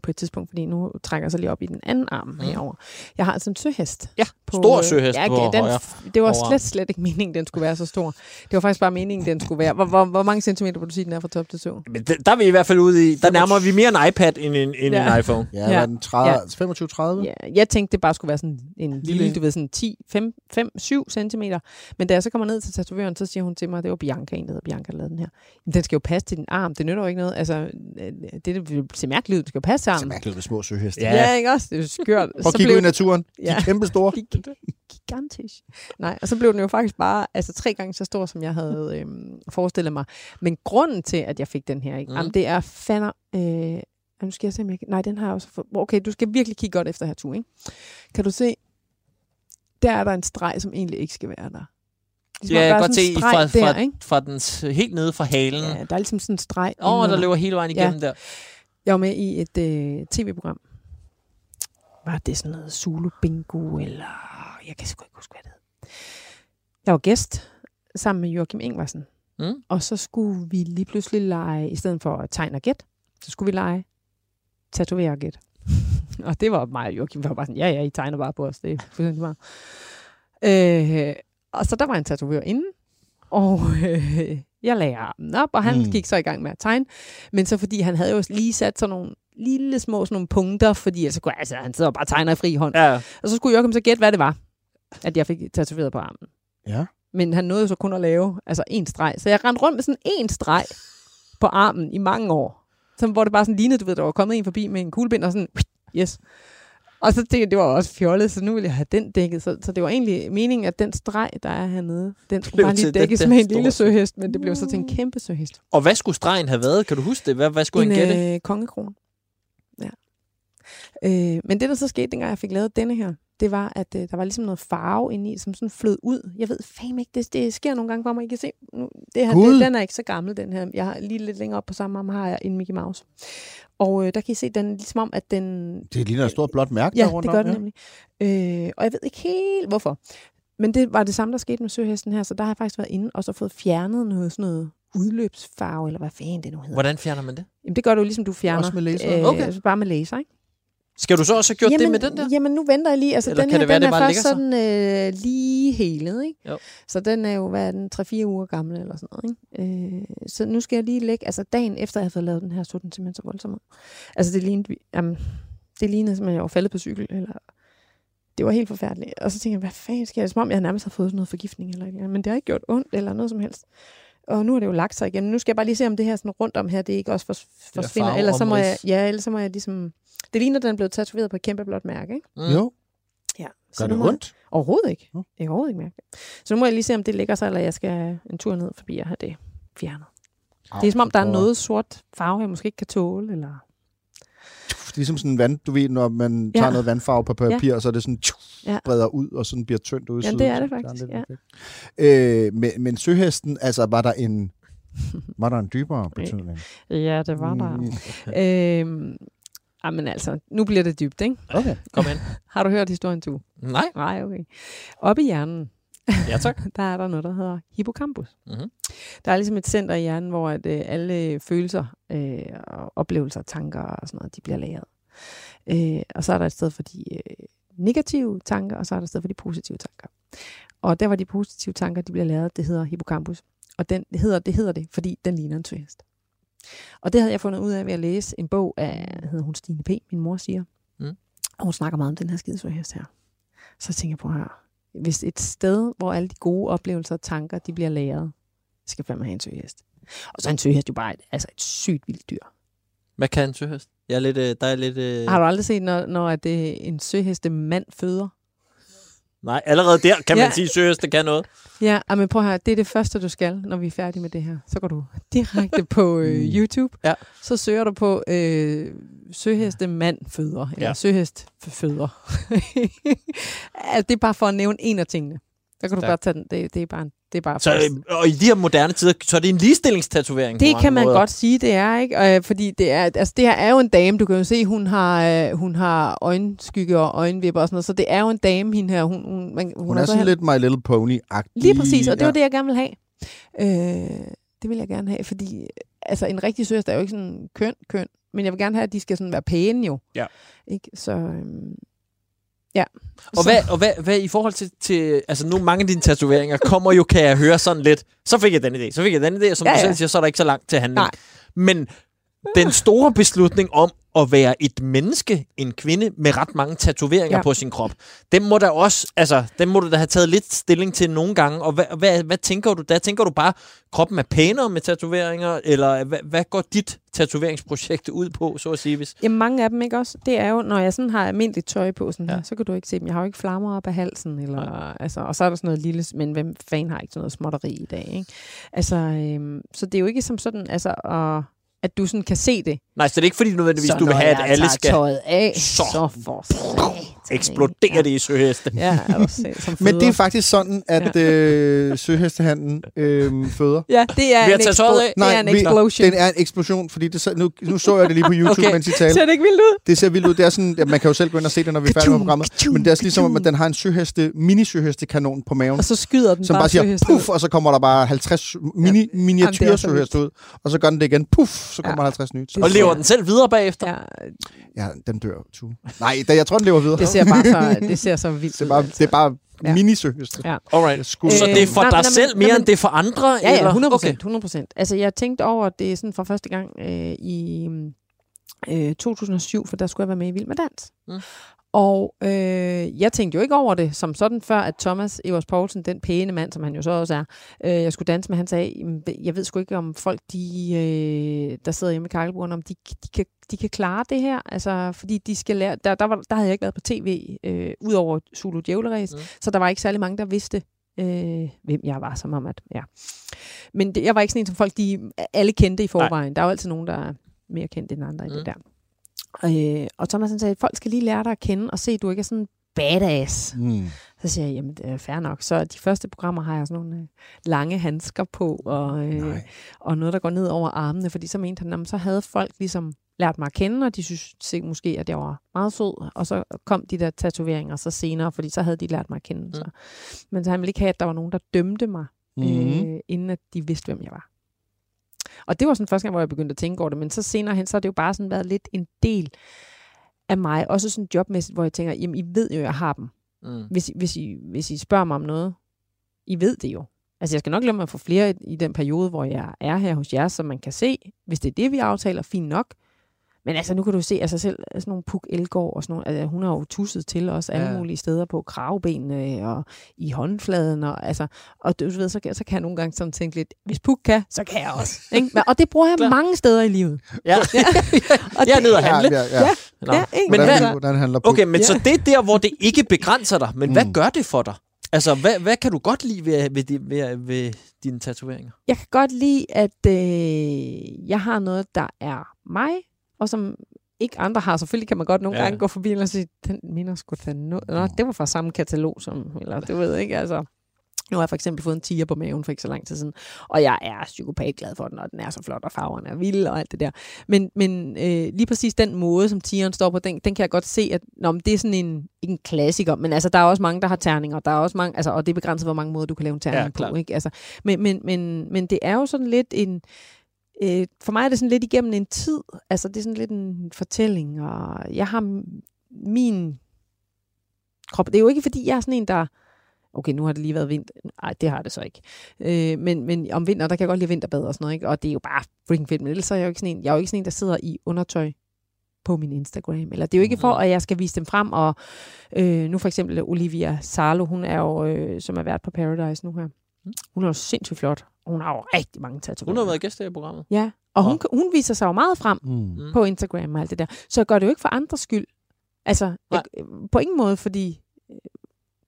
på et tidspunkt, fordi nu trækker jeg så lige op i den anden arm mm. herover. Jeg har altså en søhest. Ja, stor søhest ja, på den, højre Det var slet, slet ikke meningen, den skulle være så stor. Det var faktisk bare meningen, den skulle være. Hvor, hvor, hvor mange centimeter vil du sige, den er fra top til tå? Men det- der er vi i hvert fald ude i, der nærmer vi mere en iPad end en, end Ja. en iPhone. Ja, Ja. den 30, Ja. 25-30? Ja, jeg tænkte, det bare skulle være sådan en lille, Lille. du ved, sådan 10, 5, 5 7 centimeter. Men da jeg så kommer ned til tatovøren, så siger hun til mig, det var Bianca, en der hedder Bianca, der lavede den her. Men den skal jo passe til din arm. Det nytter jo ikke noget. Altså, øh, det, det vil se mærkeligt ud. Skal jo passe til Det er armen. mærkeligt med små søheste. Ja. Ja. ikke også? Det er jo skørt. Prøv at kigge ud i naturen. De Ja. er kæmpe store. gigantisk. Nej, og så blev den jo faktisk bare altså tre gange så stor, som jeg havde øhm, forestillet mig. Men grunden til, at jeg fik den her, ikke? Mm. Jamen, det er fander... Øh, nu skal jeg se, om jeg kan... Nej, den har jeg også fået... Okay, du skal virkelig kigge godt efter her, tu, ikke? Kan du se? Der er der en streg, som egentlig ikke skal være der. Ligesom, Ja, jeg kan godt se streg fra, der, fra, ikke? fra den helt nede fra halen. Ja, der er ligesom sådan en streg. Åh, oh, der løber hele vejen Ja. igennem der. Jeg var med i et øh, tv-program. Var det sådan noget Zulu Bingo, eller... Jeg kan sgu ikke huske, hvad det hed. Jeg var gæst sammen med Joachim Ingvarsen. Mm. Og så skulle vi lige pludselig lege, i stedet for at tegne og gæt, så skulle vi lege tatovere og gæt. og det var mig og Joachim, var bare sådan, ja, ja, I tegner bare på os, det er fuldstændig meget. Øh, og så der var en tatovør inde, og øh, jeg lagde armen op, og han Mm. gik så i gang med at tegne. Men så fordi han havde jo lige sat sådan nogle lille små sådan nogle punkter, fordi altså, kunne- altså, han sidder og bare og tegner i fri hånd. Ja. Og så skulle Joachim så gætte, hvad det var, at jeg fik tatoveret på armen. Ja. Men han nåede så kun at lave altså en streg. Så jeg rendte rundt med sådan en streg på armen i mange år. Så, hvor det bare sådan lignede, du ved, der var kommet en forbi med en kuglebind og sådan, yes. Og så tænkte jeg, det var også fjollet, så nu ville jeg have den dækket. Så, så det var egentlig meningen, at den streg, der er hernede, den skulle bare lige dækkes med en lille søhest, men det blev så til en kæmpe søhest. Og hvad skulle stregen have været? Kan du huske det? Hvad, hvad skulle han gætte? En øh, kongekrone. Ja. Øh, men det, der så skete, dengang jeg fik lavet denne her, det var, at øh, der var ligesom noget farve inde i, som sådan flød ud. Jeg ved fandme ikke, det, det sker nogle gange for mig. I kan se, nu, det her, det, den er ikke så gammel, den her. Jeg har lige lidt længere op på samme arm, har jeg en Mickey Mouse. Og øh, der kan I se, den ligesom om, at den... Det ligner et stort blåt mærke Ja, der rundt det gør om, den nemlig. Øh, og jeg ved ikke helt, hvorfor. Men det var det samme, der skete med søhesten her, så der har jeg faktisk været inde og så fået fjernet noget sådan noget udløbsfarve, eller hvad fanden det nu hedder. Hvordan fjerner man det? Jamen, det gør du jo ligesom du fjerner. Også med laser? Øh, Okay. altså Bare med laser, ikke? Skal du så også have gjort jamen, det med den der? Jamen, nu venter jeg lige. Altså, Eller den her, det være, den det er bare først sådan øh, lige helet, ikke? Jo. Så den er jo, hvad er den, 3-4 uger gammel eller sådan noget, ikke? Øh, så nu skal jeg lige lægge, altså dagen efter jeg havde fået lavet den her, så den simpelthen så voldsomt ud. Altså, det lignede, jamen, det lignede som, at jeg var faldet på cykel, eller det var helt forfærdeligt. Og så tænkte jeg, hvad fanden sker det? Som om jeg nærmest har fået sådan noget forgiftning eller et eller andet. Men det har ikke gjort ondt eller noget som helst. Og nu har det jo lagt sig igen. Nu skal jeg bare lige se, om det her sådan rundt om her, det ikke også for, forsvinder. Ellers så må jeg, ja, ellers så må jeg ligesom... Det ligner, at den er blevet tatoveret på et kæmpe blåt mærke, ikke? Mm. Jo, Ja. gør nu det må jeg- ondt? Overhovedet ikke. Jeg kan overhovedet ikke mærke det. Så nu må jeg lige se, om det ligger sig, eller jeg skal en tur ned forbi og have det fjernet. Det er som om, der er noget sort farve, jeg måske ikke kan tåle, eller... Ligesom sådan en vand, du ved, når man tager Ja. noget vandfarve på papir, og så er det sådan, tju, Ja. breder ud, og sådan bliver tyndt ud Ja, det er så det faktisk, lidt ja. Øh, men, men søhesten, altså var der en, var der en dybere betydning? Ja, det var der. Mm, Øhm, jamen altså, nu bliver det dybt, ikke? Okay. Kom ind. Har du hørt historien, du? Nej. Nej, okay. Oppe i hjernen, Ja, tak. der er der noget, der hedder hippocampus. Mhm. Der er ligesom et center i hjernen, hvor at, øh, alle følelser, øh, og oplevelser, tanker og sådan noget, de bliver lagret. Øh, og så er der et sted for de øh, negative tanker, og så er der et sted for de positive tanker. Og der, hvor de positive tanker de bliver lavet, det hedder hippocampus. Og den, det, hedder, det hedder det, fordi den ligner en søhest. Og det havde jeg fundet ud af ved at læse en bog af, hedder hun, Stine P., min mor siger. Mm. Og hun snakker meget om den her skide søhest her. Så tænker jeg på her, hvis et sted, hvor alle de gode oplevelser og tanker, de bliver lagret, skal fandme have en søhest. Og så er en søhest jo bare et, altså et sygt vildt dyr. Hvad kan en søhest? Jeg er lidt, øh, der er lidt... Øh... Har du aldrig set, når, når det en søheste mand føder? Nej, allerede der kan man Ja. sige, at søheste kan noget. Ja, ah, men prøv her, det er det første, du skal, når vi er færdige med det her. Så går du direkte på øh, Mm. YouTube. Ja. Så søger du på øh, søheste mand føder, eller Ja. søhest føder. altså, det er bare for at nævne en af tingene. Så kan du bare tage den. Det, det er bare en Det er bare Så, øh, og i de her moderne tider, så er det en ligestillingstatovering. Det kan man måder. godt sige, det er, ikke? Øh, fordi det er, altså, det her er jo en dame, du kan jo se, hun har, øh, hun har øjenskygge og øjenvipper og sådan noget, så det er jo en dame, hende her. Hun, hun, man, hun, Hun er sådan lidt My Little Pony-agtig. Lige præcis, og det ja. var det, jeg gerne vil have. Øh, det vil jeg gerne have, fordi altså, en rigtig søster er jo ikke sådan køn, køn, men jeg vil gerne have, at de skal sådan være pæne jo. Ja. Ikke? Så, øhm, ja. Og, så, hvad, og hvad, hvad i forhold til, til... Altså nu, mange af dine tatoveringer kommer jo, kan jeg høre sådan lidt. Så fik jeg den idé, så fik jeg den idé, og som Ja, du ja. selv siger, så er der ikke så langt til handling. Nej. Men den store beslutning om at være et menneske, en kvinde med ret mange tatoveringer Ja. på sin krop, den må da også, altså, den må du da have taget lidt stilling til nogle gange. Og hvad, hvad, hvad tænker du da? Tænker du bare, kroppen er pænere med tatoveringer, eller hvad, hvad går dit tatoveringsprojekt ud på, så at sige? Hvis... Jamen, mange af dem, ikke også? Det er jo, når jeg sådan har almindeligt tøj på, sådan Ja. ja. her, så kan du ikke se dem. Jeg har jo ikke flammer op af halsen, eller, altså, og så er der sådan noget lille, men hvem fanden har ikke sådan noget småtteri i dag, ikke? Altså, øhm, så det er jo ikke som sådan, altså, at, at du sådan kan se det. Nej, så det er ikke fordi nødvendigvis, så du vil have, at alle skal tøjet af, så så, for satan, eksplodere ikke? det i søheste. Ja, ja som Men det er faktisk sådan, at øh, søhestehandlen øh, føder. Ja, det er en, tøjet af? det er en vi- explosion. Den er en eksplosion, fordi det, så- nu, nu så jeg det lige på YouTube, Okay. mens I talte. Ser det ikke vildt ud? Det ser vildt ud. Det er sådan, at man kan jo selv gå ind og se det, når vi er færdige med programmet. Men det er ligesom, om, at den har en søheste, mini-søhestekanon på maven. Og så skyder den som bare bare siger puff, og så kommer der bare 50 mini, miniatyr så søheste ud. Og så gør den det igen, puff, så kommer Ja. der 50 nyt. Så, Det Og lever den selv videre bagefter? Ja, ja, den dør, Tue. Nej, da, jeg tror, den lever videre. det ser bare så, det ser så vildt det er ud. bare, altså. det er bare Ja. mini-søheste. Ja. Alright. Skud. Så Øh, det er for nej, dig nej, selv mere, nej, end det er for andre? Ja, ja, eller? 100 Okay. procent. 100 procent. Altså, jeg tænkte over det sådan for første gang øh, i øh, 2007, for der skulle jeg være med i Vild med Dans. Mm. Og øh, jeg tænkte jo ikke over det som sådan, før at Thomas Evers Poulsen, den pæne mand, som han jo så også er, øh, jeg skulle danse med, han sagde, "Jamen, jeg ved sgu ikke, om folk, de, øh, der sidder hjemme i kakkelbordene, om de, de, kan, de kan klare det her. Altså, fordi de skal lære, der, der, var, der havde jeg ikke været på tv, øh, ud over Zulu Djævleræs, Mm. så der var ikke særlig mange, der vidste, øh, hvem jeg var, som om at, ja. Men det, jeg var ikke sådan en, som folk, de alle kendte i forvejen. Der er jo altid nogen, der er mere kendt end andre mm. i det Mm. der. Øh, og Thomas han sagde, folk skal lige lære dig at kende og se, at du ikke er sådan badass. Mm. Så siger jeg, jamen det er fair nok. Så de første programmer har jeg sådan nogle øh, lange handsker på, og, øh, Nej. og noget, der går ned over armene, fordi så mente han, jamen, så havde folk ligesom lært mig at kende, og de synes se, måske, at jeg var meget sød, og så kom de der tatoveringer så senere, fordi så havde de lært mig at kende. Mm. Så. Men så han ville ikke have, at der var nogen, der dømte mig, Mhm. øh, inden at de vidste, hvem jeg var. Og det var sådan første gang, hvor jeg begyndte at tænke over det, men så senere hen, så har det jo bare sådan været lidt en del af mig, også sådan jobmæssigt, hvor jeg tænker, jamen I ved jo, jeg har dem. Mm. Hvis, hvis, I, hvis I spørger mig om noget, I ved det jo. Altså, jeg skal nok mig at få flere i, i den periode, hvor jeg er her hos jer, så man kan se, hvis det er det, vi aftaler, fint nok. Men altså, nu kan du se altså selv sådan nogle Puk Elgård og sådan nogle, altså, hun har jo tusset til os alle Ja. mulige steder på kravbenene og i håndfladen. Og, altså, og du ved, så, kan- så kan jeg nogle gange sådan tænke lidt, hvis Puk kan, så kan jeg også. ikke? Men- Og det bruger jeg Klar. mange steder i livet. Ja. Og jeg er nede og handle. Ja, ja, ja. Ja, ikke? Men Hvordan, hvad, hvordan handler på? okay, men så det er der, hvor det ikke begrænser dig. Men hvad Mm. gør det for dig? Altså, hvad, hvad kan du godt lide ved, ved, ved, ved dine tatoveringer? jeg kan godt lide, at øh, jeg har noget, der er mig, og som ikke andre har. Selvfølgelig kan man godt nogle Ja. gange gå forbi og sige, den minder sgu da noget. Nå, det var fra samme katalog som, eller du ved ikke, altså. Nu har jeg for eksempel fået en tiger på maven for ikke så lang tid siden, og jeg er psykopat glad for den, og den er så flot, og farverne er vilde og alt det der. Men, men øh, lige præcis den måde, som tigeren står på, den, den kan jeg godt se, at nå, men det er sådan en, ikke en klassiker, men altså, der er også mange, der har terninger, der er også mange, altså, og det er begrænset, hvor mange måder, du kan lave en terning Ja, på. Ikke? Altså, men, men, men, men det er jo sådan lidt en, øh, for mig er det sådan lidt igennem en tid, altså det er sådan lidt en fortælling, og jeg har min krop, det er jo ikke fordi, jeg er sådan en, der Okay, nu har det lige været vinter. Nej, det har det så ikke. Øh, men, men om vinteren, der kan jeg godt lide vinterbad og sådan noget, ikke? Og det er jo bare freaking fedt. Men ellers så er jeg jo ikke sådan en, jeg er jo ikke sådan en, der sidder i undertøj på min Instagram. Eller det er jo ikke for, at jeg skal vise dem frem. Og øh, nu for eksempel Olivia Sarlo, hun er jo, øh, som er vært på Paradise nu her. Hun er jo sindssygt flot. Hun har jo rigtig mange tatoveringer. Hun har været gæst i programmet. Ja, og hun, hun viser sig jo meget frem Mm. Mm. på Instagram og alt det der. Så jeg gør det jo ikke for andres skyld. Altså, jeg, på ingen måde, fordi øh,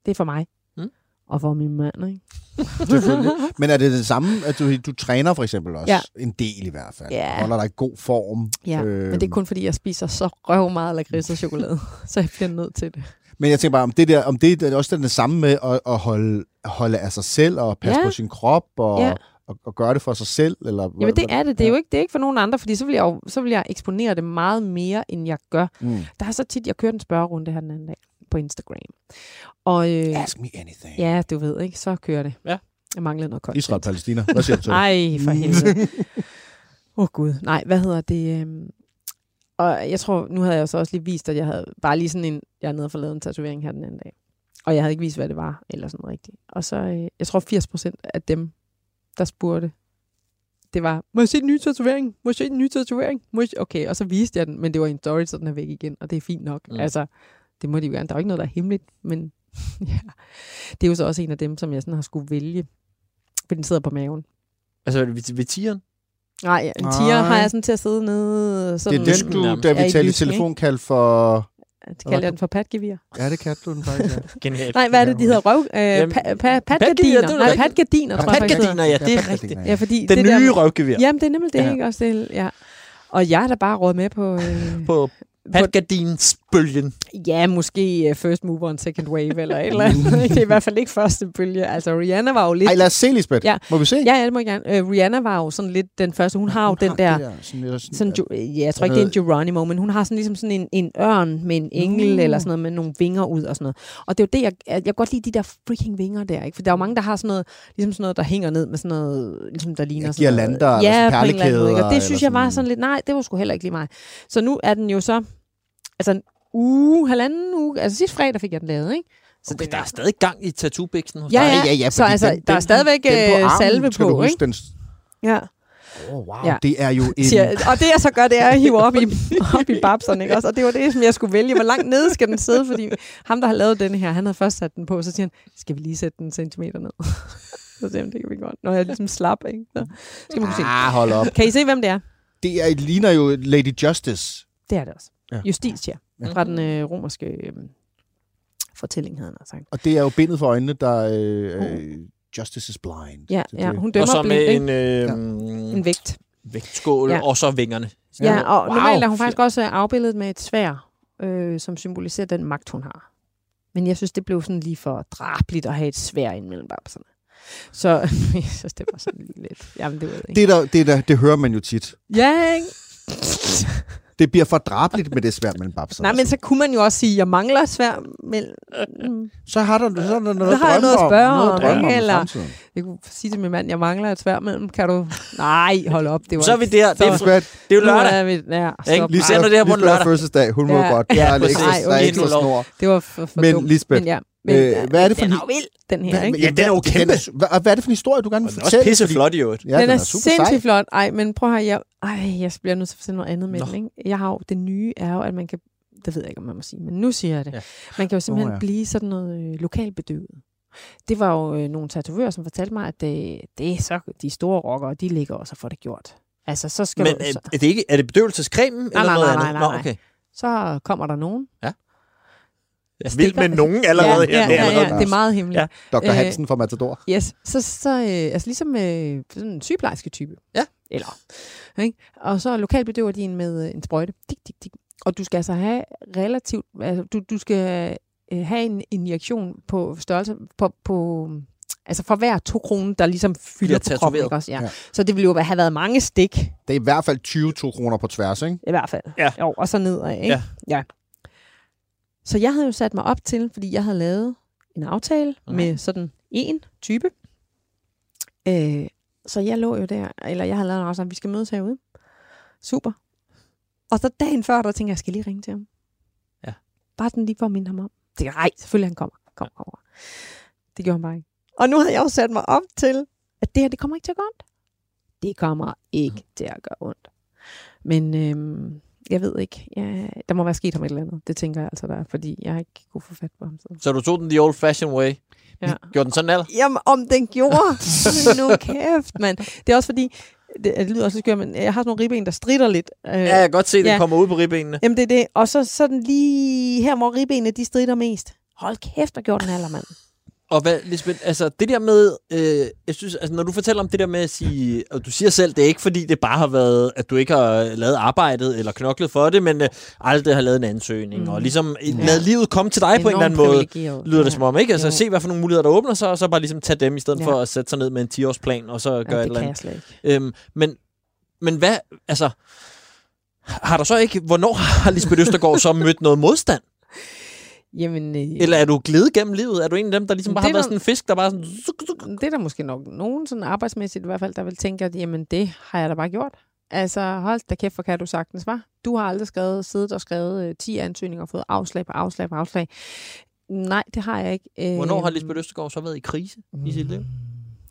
det er for mig. Mm. Og for min mand, ikke? Men er det det samme, at du, du træner for eksempel også? Ja. En del i hvert fald. Ja. Holder dig i god form. Ja, øh, men det er kun fordi, jeg spiser så røv meget lakrids og chokolade. så jeg bliver nødt til det. Men jeg tænker bare, om det der, om det er også den samme med at, at holde holde af sig selv og passe Ja. på sin krop og, Ja. og, og gøre det for sig selv? Eller, hvad- Jamen det hvad- er det. Det er jo ikke, det er ikke for nogen andre, fordi så vil, jeg jo, så vil jeg eksponere det meget mere, end jeg gør. Mm. Der er så tit, jeg kørte en spørgerunde her den anden dag på Instagram. Og øh, Ask me anything. ja, du ved ikke, så kører det. Ja. Jeg manglede noget content. Israel-Palæstina. Hvad siger du til det? Ej, for helvede. Åh oh, gud. Nej, hvad hedder det? øhm, Og jeg tror, nu havde jeg så også lige vist, at jeg havde bare lige sådan en, jeg er nede og få lavet en tatovering her den anden dag. Og jeg havde ikke vist, hvad det var, eller sådan rigtigt. Og så, øh, jeg tror 80 procent af dem, der spurgte, det var, må jeg se den nye tatovering? Må jeg se den nye tatovering? Må jeg se? Okay, og så viste jeg den, men det var i en story, så den er væk igen, og det er fint nok. Mm. Altså, det må de jo gerne. Der er jo ikke noget, der er hemmeligt, men ja. Det er jo så også en af dem, som jeg sådan har skulle vælge, for den sidder på maven. Altså, ved, ved tieren? Nej, en tiger Nej. har jeg sådan til at sidde nede. Det Sådan, er lysken den, du, da vi talte i telefon, kaldte for... Det kalder jeg den for patgevir. Ja, det kaldte du den faktisk. Ja. Genialt. Nej, hvad er det, de hedder? Røv? Øh, Jamen, pa, pa, patgardiner. det er Nej, patgardiner, tror jeg Patgardiner, ja, det er rigtigt. Ja, fordi Den det nye der, røvgevir Jamen, det er nemlig det, Ja. ja. ikke også? Det, ja. Og jeg er da bare råd med på... Øh, på patgardinsbølgen. ja, måske uh, first mover and second wave, eller et eller andet. det er i hvert fald ikke første bølge. Altså, Rihanna var jo lidt... Ej, lad os se, Lisbeth. Ja. Må vi se? Ja, ja, det må jeg gerne. Uh, Rihanna var jo sådan lidt den første. Hun har jo den der... det sådan, lidt sådan, Sådan, jo- ja, jeg tror ikke, det er en Geronimo, men hun har sådan ligesom sådan en, en ørn med en engel Nå. eller sådan noget med nogle vinger ud og sådan noget. Og det er jo det, jeg, jeg kan godt lide de der freaking vinger der, ikke? For der er jo mange, der har sådan noget, ligesom sådan noget, der hænger ned med sådan noget, ligesom der ligner Ja, sådan noget. Ja, sådan en eller måde. ikke? Og perlekæder det synes jeg var sådan- sådan lidt, nej, det var sgu heller ikke lige mig. Så nu er den jo så, altså uge, halvanden uge, altså sidste fredag fik jeg den lavet, ikke? Så Okay, den der er stadig gang i tattoo-biksen hos Ja, dig. ja. ja, ja, Så altså, der er stadigvæk, den på øh, armen, salve på, du huske, ikke? Den, Ja. oh, wow, Ja. det er jo en... Siger, og det jeg så gør, det er at hive op i, op i babserne, ikke også? Og det var det, som jeg skulle vælge. Hvor langt nede skal den sidde? Fordi ham, der har lavet den her, han havde først sat den på, så siger han, skal vi lige sætte den en centimeter ned? så siger han, det kan vi godt. Når jeg ligesom slap, ikke? Så skal man kunne se. Ah, hold op. Kan I se, hvem det er? Det er, ligner jo Lady Justice. Det er det også. Ja. Justitia. Ja. Fra den øh, romerske øh, fortælling, havde han sagt. Og det er jo bindet for øjnene, der øh, øh, Justice is blind. Ja, Så ja, hun Og dømmer så blind, med ikke? en, øh, En, en vægt. vægtskål, Ja. og så vingerne. Ja, og Wow. normalt er hun faktisk også øh, afbildet med et svær, øh, som symboliserer den magt, hun har. Men jeg synes, det blev sådan lige for drabligt at have et svær ind mellem babserne. Så jeg synes, det var sådan lige lidt... Jamen, det ved jeg ikke. Det, der, det, der, det hører man jo tit. Ja, ikke? Det bliver for drabeligt med det svært mellem babser. Nej, men så kunne man jo også sige, at jeg mangler svær mellem... Mm. Så har der, så er der noget Så har jeg noget at spørge noget om, drømme ikke? i Eller- fremtiden. Jeg kunne sige til min mand, jeg mangler et svær mellem. Kan du... Nej, hold op. Det var Så er vi der. Det er, Så- det er jo lørdag. er vi, ja, stop. Lisbeth, sender det her på en lørdag. fødselsdag. Hun må Ja. godt. Ja, er lidt præcis. er Ej, okay. snor. Det var for, for Men dumt. Lisbeth, men ja, men, øh, ja, hvad er det for den en- er jo vild, den her, ikke? Ja, den er jo hvad- kæmpe. Hvad, hvad er det for en historie, du gerne vil Den er også fortælle? pisse Fordi- flot i øvrigt. Ja, den, er, super sindssygt sej. flot. Ej, men prøv at høre, jeg, ej, jeg bliver nødt til at fortælle noget andet med Nå. den. Ikke? Jeg har jo, det nye er jo, at man kan, det ved jeg ikke, om man må sige, men nu siger jeg det. Ja. Man kan jo simpelthen Åh, ja. blive sådan noget øh, lokalbedøvet. Det var jo øh, nogle tatovører, som fortalte mig, at det, det er så, de store rockere, de ligger også og får det gjort. Altså, så skal Men du, er, så, er det ikke er det bedøvelsescremen eller nej, noget nej, andet? nej, Nå, nej. okay. så kommer der nogen. Jeg vild med nogen allerede ja, her. ja, ja, ja, det er meget hemmeligt. Ja. Dr. Øh, Hansen fra Matador. Yes, så, så øh, altså ligesom øh, sådan en sygeplejerske type. Ja. Eller, ikke? Og så lokalbedøver de en med øh, en sprøjte. Dik, dik, dik. Og du skal altså have relativt, altså du, du skal øh, have en injektion på størrelse, på, på altså for hver to kroner, der ligesom fylder på kroppen. Ikke også? Ja. Ja. Så det ville jo have været mange stik, Det er i hvert fald 20 kroner på tværs, ikke? i hvert fald. Ja. Jo, og så nedad, ikke? Ja. ja. Så jeg havde jo sat mig op til, fordi jeg havde lavet en aftale Mhm. med sådan en type. Øh, så jeg lå jo der, eller jeg havde lavet en aftale, vi skal mødes herude. Super. Og så dagen før, der tænkte jeg, jeg skal lige ringe til ham. Ja. Bare den lige for at minde ham om. Jeg tænkte, nej, selvfølgelig han kommer. Kom, kommer. Det gjorde han bare ikke. Og nu havde jeg jo sat mig op til, at det her, det kommer ikke til at gøre ondt. Det kommer ikke til at gøre ondt. Men øhm, jeg ved ikke. Ja, der må være sket ham et eller andet. Det tænker jeg altså der, er, fordi jeg ikke kunne få fat på ham. Så. Så du tog den the old fashion way. Ja. Gjorde den sådan eller? Jamen, om den gjorde. Nu kæft, mand. Det er også fordi, det, det lyder også skørt, men jeg har sådan nogle ribben, der strider lidt. Øh, Ja, jeg kan godt se, at den Ja. kommer ud på ribbenene. Jamen, det er det. Og så sådan lige her, hvor ribbenene, de strider mest. Hold kæft, hvad gjorde den alder, mand. Og hvad, Lisbeth, altså det der med, øh, jeg synes, altså når du fortæller om det der med at sige, og du siger selv, det er ikke fordi, det bare har været, at du ikke har lavet arbejdet eller knoklet for det, men øh, aldrig har lavet en ansøgning, mm. og ligesom ja. lavet livet komme til dig på en eller anden måde, lyder det som om, ikke? Altså jo. se, hvad for nogle muligheder, der åbner sig, og så bare ligesom tage dem, i stedet ja. for at sætte sig ned med en 10-årsplan, og så gøre ja, et eller andet. Øhm, men, men hvad, altså, har der så ikke, hvornår har Lisbeth Østergaard så mødt noget modstand? Jamen, øh, Eller er du glædet gennem livet? Er du en af dem, der ligesom bare har været sådan en fisk, der bare sådan... Det er der måske nok nogen sådan arbejdsmæssigt i hvert fald, der vil tænke, at jamen, det har jeg da bare gjort. Altså, hold da kæft, for kan du sagtens, var. Du har aldrig skrevet, siddet og skrevet øh, 10 ansøgninger og fået afslag på afslag på afslag. Nej, det har jeg ikke. Øh, Hvornår har Lisbeth Østergaard så været i krise mm. i sit liv?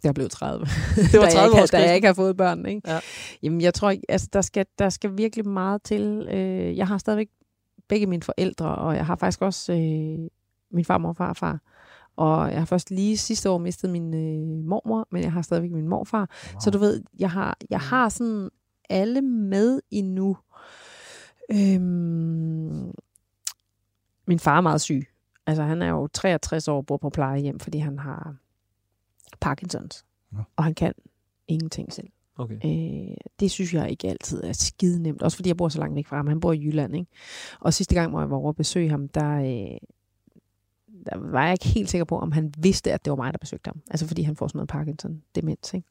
Det er blevet 30. Det var 30 år, da jeg ikke har fået børn. Ikke? Ja. Jamen, jeg tror ikke, altså, der skal, der skal virkelig meget til. Øh, jeg har stadigvæk begge mine forældre, og jeg har faktisk også øh, min farmor og farfar. Og jeg har først lige sidste år mistet min øh, mormor, men jeg har stadigvæk min morfar. Wow. Så du ved, jeg har, jeg har sådan alle med endnu. Øhm, min far er meget syg. Altså han er jo 63 år og bor på plejehjem, fordi han har Parkinsons. Ja. Og han kan ingenting selv. Okay. Øh, det synes jeg ikke altid er skide nemt. Også fordi jeg bor så langt væk fra ham. Han bor i Jylland. Ikke? Og sidste gang, hvor jeg var over at besøge ham, der, øh, der var jeg ikke helt sikker på, om han vidste, at det var mig, der besøgte ham. Altså fordi han får sådan noget Parkinson-demens. Ikke?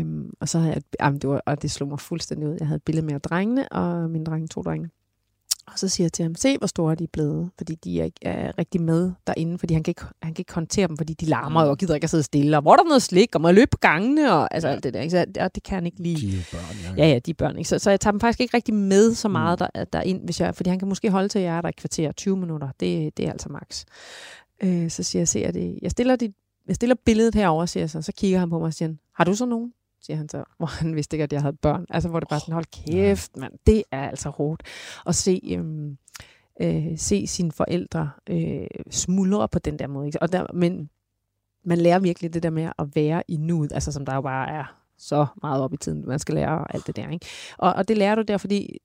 Øhm, og så havde jeg, jamen, det var, og det slog mig fuldstændig ud. Jeg havde et billede med drengene, og min drenge, to drenge. Og så siger jeg til ham, se hvor store de er blevet, fordi de er, er rigtig med derinde, fordi han kan, ikke, han kan ikke håndtere dem, fordi de larmer og gider ikke at sidde stille, og hvor er der noget slik, og må jeg løbe på gangene, og altså alt det der. Ikke? Så, og det kan han ikke lide. De er børn, ja. Ja, ja, de er børn. Ikke? Så, så jeg tager dem faktisk ikke rigtig med så meget mm. der, ind, hvis jeg, fordi han kan måske holde til, at jeg er der i kvarter 20 minutter. Det, det er altså max. Øh, så siger jeg, ser det. Jeg stiller, dit, jeg stiller billedet herover, siger jeg så, så kigger han på mig og siger, har du så nogen? Siger han så, hvor han vidste ikke, at jeg havde børn. Altså, hvor det bare sådan, hold kæft, mand, det er altså hårdt. At se, øhm, øh, se sine forældre øh, smuldre på den der måde. Ikke? Og der, men man lærer virkelig det der med at være i nuet, altså som der jo bare er så meget op i tiden, man skal lære alt det der. Ikke? Og, og det lærer du der, fordi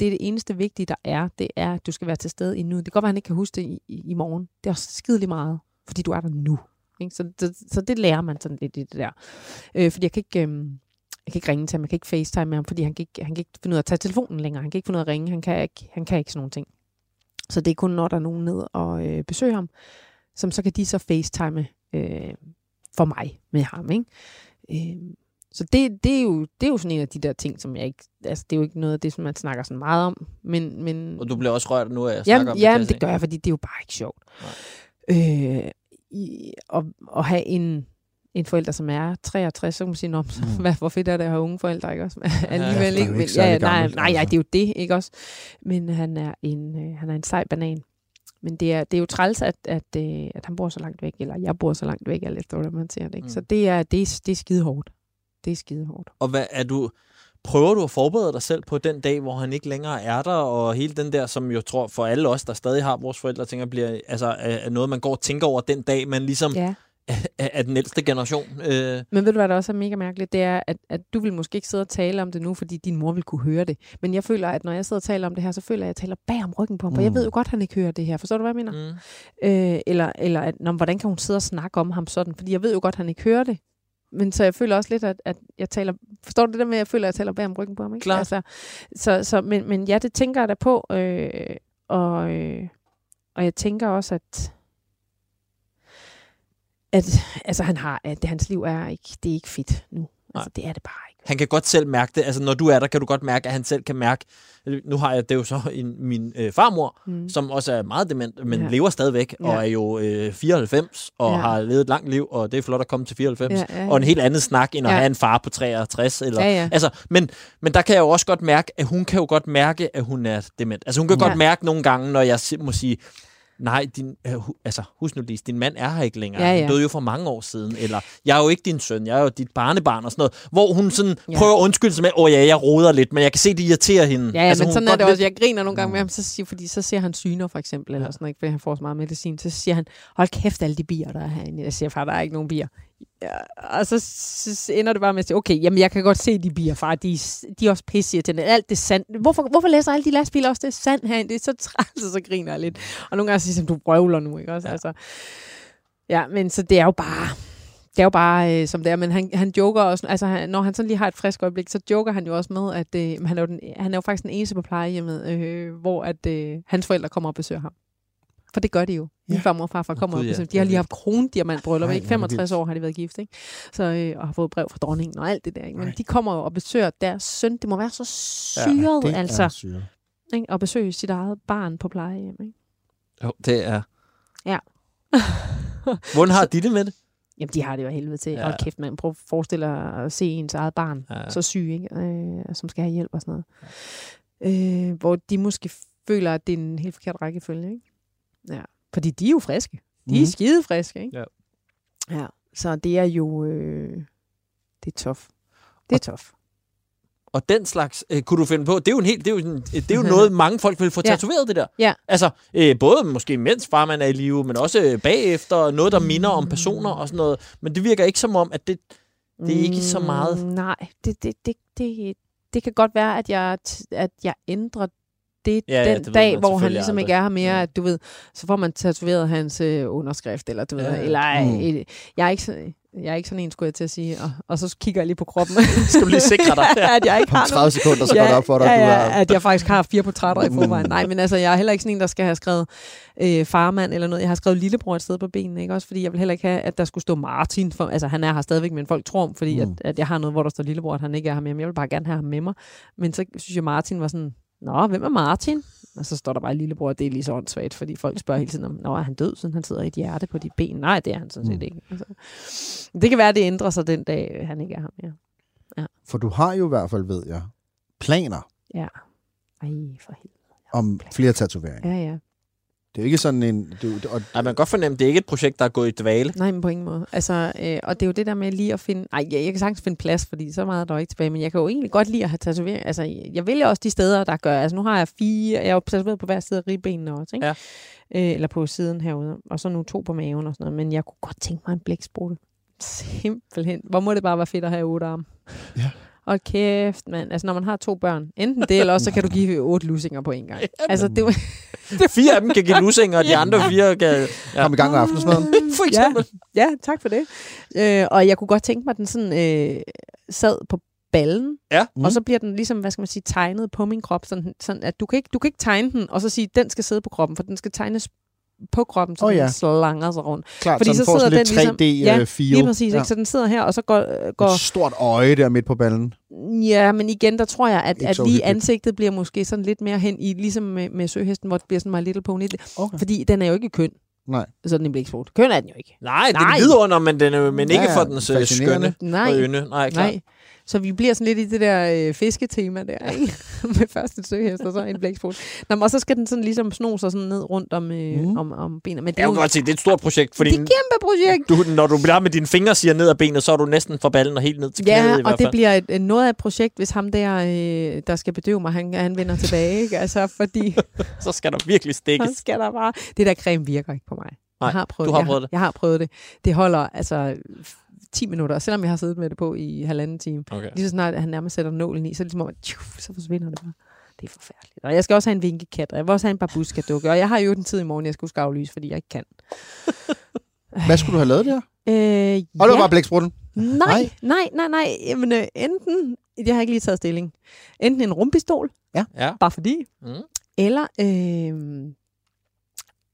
det er det eneste vigtige, der er, det er, at du skal være til stede i nuet. Det kan godt være, at han ikke kan huske det i, i, morgen. Det er også skidelig meget, fordi du er der nu. Ikke? Så, det, så det lærer man sådan lidt i det der. Øh, fordi jeg kan ikke... Øh, jeg kan ikke ringe til ham, jeg kan ikke facetime med ham, fordi han kan ikke, han kan ikke finde ud af at tage telefonen længere. Han kan ikke finde ud af at ringe, han kan ikke, han kan ikke sådan nogle ting. Så det er kun, når der er nogen ned og øh, besøger ham, som så kan de så facetime øh, for mig med ham. Ikke? Øh, så det, det, er jo, det er jo sådan en af de der ting, som jeg ikke... Altså, det er jo ikke noget af det, som man snakker sådan meget om. Men, men, og du bliver også rørt nu, at jeg jamen, snakker om det. Jamen, det gør jeg, fordi det er jo bare ikke sjovt. Øh, i, at, at have en, en forælder, som er 63, så kan man sige, Nå, mm. hvad, hvor fedt er det at have unge forældre, ikke også? Alligevel ikke. Men, ja, nej, nej, nej, det er jo det, ikke også? Men han er en, øh, han er en sej banan. Men det er, det er jo træls, at, at, øh, at han bor så langt væk, eller jeg bor så langt væk, eller efter, man siger det. Ikke? Mm. Så det er, det, er, det er skide hårdt. Det er skide hårdt. Og hvad er du, prøver du at forberede dig selv på den dag, hvor han ikke længere er der, og hele den der, som jeg tror for alle os, der stadig har vores forældre, tænker, bliver altså, er noget, man går og tænker over den dag, man ligesom ja. er, er den ældste generation. Øh. Men ved du, hvad der også er mega mærkeligt? Det er, at, at du vil måske ikke sidde og tale om det nu, fordi din mor vil kunne høre det. Men jeg føler, at når jeg sidder og taler om det her, så føler jeg, at jeg taler bag om ryggen på ham, mm. for jeg mm. ved jo godt, at han ikke hører det her. Forstår du, hvad jeg mener? Mm. Øh, eller, eller at, når, hvordan kan hun sidde og snakke om ham sådan? Fordi jeg ved jo godt, at han ikke hører det men så jeg føler også lidt, at, at jeg taler... Forstår du det der med, at jeg føler, at jeg taler bag om ryggen på ham? Ikke? Klar. Altså, så, så, men, men ja, det tænker jeg da på. Øh, og, øh, og jeg tænker også, at at altså, han har, at det, hans liv er ikke, det er ikke fedt nu. Altså, det er det bare. Han kan godt selv mærke det. Altså, når du er der, kan du godt mærke, at han selv kan mærke... Nu har jeg det jo så en, min øh, farmor, mm. som også er meget dement, men ja. lever stadigvæk, ja. og er jo øh, 94, og ja. har levet et langt liv, og det er flot at komme til 94. Ja, ja, ja. Og en helt anden snak, end at ja. have en far på 63. Eller, ja, ja. Altså, men, men der kan jeg jo også godt mærke, at hun kan jo godt mærke, at hun er dement. Altså, hun kan ja. godt mærke nogle gange, når jeg må sige nej, din, øh, altså, husk nu lige, din mand er her ikke længere. Ja, ja. Han døde jo for mange år siden. Eller, jeg er jo ikke din søn, jeg er jo dit barnebarn og sådan noget. Hvor hun sådan ja. prøver at undskylde sig med, åh ja, jeg roder lidt, men jeg kan se, det irriterer hende. Ja, ja altså, men sådan er det også. Jeg griner nogle gange med ham, så siger, fordi så ser han syner for eksempel, eller sådan noget, fordi han får så meget medicin. Så siger han, hold kæft alle de bier, der er herinde. Jeg siger, far, der er ikke nogen bier. Ja, og så, så ender det bare med at sige, okay, jamen jeg kan godt se de bier, far, de, de er også pisse til. Alt det sand. Hvorfor, hvorfor læser alle de lastbiler også det sand herinde? Det er så træls, så griner jeg lidt. Og nogle gange siger jeg, du brøvler nu, ikke også? Ja. Altså, Ja, men så det er jo bare... Det er jo bare, øh, som det er, men han, han joker også, altså han, når han sådan lige har et frisk øjeblik, så joker han jo også med, at øh, han, er jo den, han er jo faktisk den eneste på plejehjemmet, øh, hvor at øh, hans forældre kommer og besøger ham. For det gør de jo. Min Ja. farmor og farfar kommer Gud, og ja. besøger. De har lige haft krondiamantbryllup, Ej, ikke? hvor er det 65 vildt. år har de været gift, ikke? Så, øh, og har fået brev fra dronningen og alt det der. Ikke? Men Ej. de kommer og besøger deres søn. Det må være så syret, det altså, er syret. ikke? at besøge sit eget barn på plejehjem. Ikke? Jo, det er... Ja. Hvordan har de det med det? Jamen, de har det jo helvede til. Ja. Ja. Og kæft, man. Prøv at forestille dig at se ens eget barn, Ja. ja. så syg, ikke? Øh, som skal have hjælp og sådan noget. Øh, hvor de måske føler, at det er en helt forkert rækkefølge, ikke? Ja. Fordi de er jo friske. De er Mhm. skide friske, ikke? Ja. Ja, så det er jo... Øh, det er tof. Det er tof. Og den slags øh, kunne du finde på. Det er jo, en helt, det er jo, sådan, det er jo noget, mange folk vil få Ja. tatoveret, det der. Ja. Altså, øh, både måske mens farmand er i live, men også øh, bagefter, noget, der minder om personer og sådan noget. Men det virker ikke som om, at det... Det er ikke så meget. Mm, nej, det, det, det, det, det kan godt være, at jeg, at jeg ændrer det Ja, ja, den det ved dag, man hvor han ligesom aldrig. ikke er her mere, Ja. at du ved, så får man tatoveret hans øh, underskrift, eller du ved, Ja, ja. eller Mm. øh, jeg er ikke jeg er ikke sådan en, skulle jeg til at sige, og, og så kigger jeg lige på kroppen. Skal du lige sikre dig? Ja. at jeg ikke Om har 30 sekunder, så går det op for dig, ja, at du ja, er... at jeg faktisk har fire portrætter i Mm. forvejen. Nej, men altså, jeg er heller ikke sådan en, der skal have skrevet øh, farmand eller noget. Jeg har skrevet lillebror et sted på benene, ikke? Også fordi jeg vil heller ikke have, at der skulle stå Martin. For, altså, han er her stadigvæk, men folk tror, fordi Mm. at, at jeg har noget, hvor der står lillebror, at han ikke er her mere. Men jeg vil bare gerne have ham med mig. Men så synes jeg, Martin var sådan, Nå, hvem er Martin? Og så står der bare lillebror, det er lige så åndssvagt, fordi folk spørger hele tiden om, Nå, er han død, siden han sidder i et hjerte på dit ben? Nej, det er han sådan set Mm. ikke. Altså, det kan være, at det ændrer sig den dag, øh, han ikke er her mere. For du har jo i hvert fald, ved jeg, planer Ja. Ej, for helvede. om flere tatoveringer. Ja, ja. Det er jo ikke sådan en... Du, og, Ej, man kan godt fornemme, at det er ikke et projekt, der er gået i dvale. Nej, men på ingen måde. Altså, øh, og det er jo det der med lige at finde... Ej, jeg, jeg kan sagtens finde plads, fordi så meget er der jo ikke tilbage, men jeg kan jo egentlig godt lide at have tatovering. Altså, jeg vælger også de steder, der gør... Altså, nu har jeg fire... Jeg er jo tatoveret på hver side af ribbenene også, ikke? Ja. Øh, eller på siden herude. Og så nu to på maven og sådan noget. Men jeg kunne godt tænke mig en blæksprutte. Simpelthen. Hvor må det bare være fedt at have otte arme. Ja. Og kæft, mand. Altså, når man har to børn. Enten det, eller også så kan du give otte lusinger på en gang. Altså, det var... Fire af dem kan give lusinger, og de andre fire kan... Ja. Kom i gang med aftensmaden. For eksempel. Ja, tak for det. Øh, og jeg kunne godt tænke mig, at den sådan øh, sad på ballen, Ja. mm. og så bliver den ligesom, hvad skal man sige, tegnet på min krop, sådan, sådan at du kan, ikke, du kan ikke tegne den, og så sige, at den skal sidde på kroppen, for den skal tegnes på kroppen, så oh, ja. den slanger sig rundt. Klart, Fordi så den så sidder lidt den 3D ligesom- øh, feel. Lige præcis, ja. ikke? så den sidder her, og så går, går Et stort øje der midt på ballen. Ja, men igen, der tror jeg, at, Ikke at lige ansigtet bliver måske sådan lidt mere hen i, ligesom med, med søhesten, hvor det bliver sådan My Little Pony. Okay. Fordi den er jo ikke køn. Nej. Sådan en blæksprutte. Køn er den jo ikke. Nej, det er Nej. en vidunder, men, den er, men ikke Ja, ja, for dens øh, skønne Nej, og ynde. Nej, klart. nej. Så vi bliver sådan lidt i det der øh, fisketema der, ikke? med først et søhest og så en blæksprut. Nå, og så skal den sådan ligesom sno sig sådan ned rundt om, øh, Mm. om, om benene. Men det Jeg er jo godt se, det er et stort projekt, fordi det er et kæmpe projekt. du, når du bliver med dine fingre siger ned ad benet, så er du næsten fra ballen og helt ned til knæet i Ja, hvert og fald. det bliver et, noget af et projekt, hvis ham der, øh, der skal bedøve mig, han, han vender tilbage. Ikke? Altså, fordi Så skal der virkelig så stikkes. skal der bare... Det der creme virker ikke på mig. Nej, jeg har prøvet du har jeg, prøvet det. Jeg har prøvet det. Det holder altså 10 minutter, selvom jeg har siddet med det på i halvanden time. Okay. Lige så snart at han nærmest sætter nålen i, så er det ligesom om, at tjuf, så forsvinder det bare. Det er forfærdeligt. Og jeg skal også have en vinkekat, og jeg vil også have en babuska-dukke. Og jeg har jo den tid i morgen, jeg skulle skal aflyse, fordi jeg ikke kan. Hvad skulle du have lavet der? Øh, Og det var ja. bare blæksprutten. Nej, nej, nej, nej. Jamen, øh, enten, jeg har ikke lige taget stilling, enten en rumpistol, Ja. bare fordi, Mm. eller øh,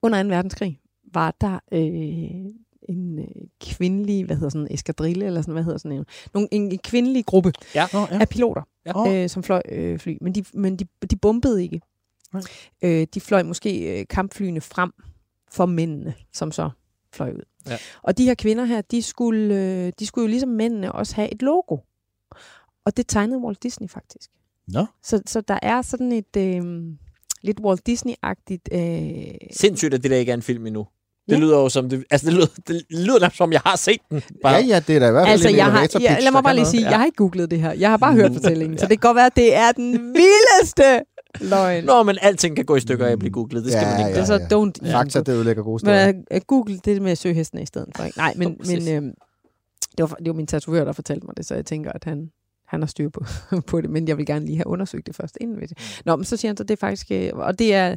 under 2. verdenskrig var der øh, en øh, kvindelig, hvad hedder sådan en eskadrille, eller sådan, hvad hedder sådan en, nogle, en, en kvindelig gruppe Nå, ja. af piloter, Ja. øh, som fløj øh, fly. Men, de, men de, de bombede ikke. Nej. Øh, de fløj måske øh, kampflyene frem for mændene, som så fløj ud. Ja. Og de her kvinder her, de skulle, øh, de skulle jo ligesom mændene også have et logo. Og det tegnede Walt Disney faktisk. Nå. Så, så der er sådan et øh, lidt Walt Disney-agtigt... Øh, Sindssygt, at det der ikke er en film endnu. Det Ja. lyder jo som, det, altså det lyder, det lyder nærmest som, jeg har set den. Bare. Ja, ja, det er da i hvert fald Altså, en jeg har, ja, lad mig bare lige sige, Ja. jeg har ikke googlet det her. Jeg har bare hørt fortællingen, Ja. så det kan godt være, at det er den vildeste løgn. Nå, men alting kan gå i stykker af at blive googlet. Det skal Ja, man ikke Det gøre. er så ja. don't Fakta, det ødelægger gode steder. Men, uh, Google det med søhestene i stedet for. Ikke? Nej, men, men øh, det, var, det var min tatovør, der fortalte mig det, så jeg tænker, at han, han har styr på, på det. Men jeg vil gerne lige have undersøgt det først inden ved det. Nå, men så siger han så, det er faktisk... øh, Og det er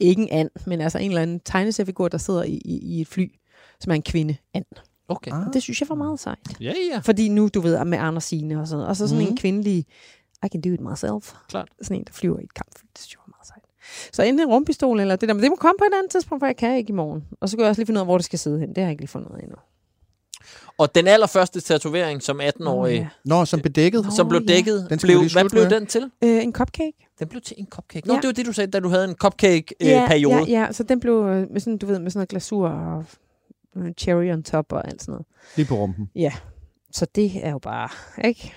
ikke en and, men altså en eller anden tegneseriefigur, der sidder i, i, i et fly, som er en kvinde, and. Okay. Ah. Og det synes jeg var meget sejt. Ja, ja. Fordi nu, du ved, med Anders Signe og sådan noget. Og så sådan Mhm. en kvindelig, I can do it myself. Klart. Sådan en, der flyver i et kampfly. Det synes jeg var meget sejt. Så enten en rumpistol eller det der. Men det må komme på et andet tidspunkt, for jeg kan ikke i morgen. Og så kan jeg også lige finde ud af, hvor det skal sidde hen. Det har jeg ikke lige fundet ud af endnu. Og den allerførste tatovering som 18-årig, ja. Nå, som bedækket. Nå. som blev ja. dækket, Den skal blev, hvad blev med. den til? Øh, en cupcake. Den blev til en cupcake. Nå, Ja. det var det, du sagde, da du havde en cupcake-periode. ja, ja, så den blev øh, med sådan, du ved, med sådan noget glasur og øh, cherry on top og alt sådan noget. Lige på rumpen. Så det er jo bare, ikke?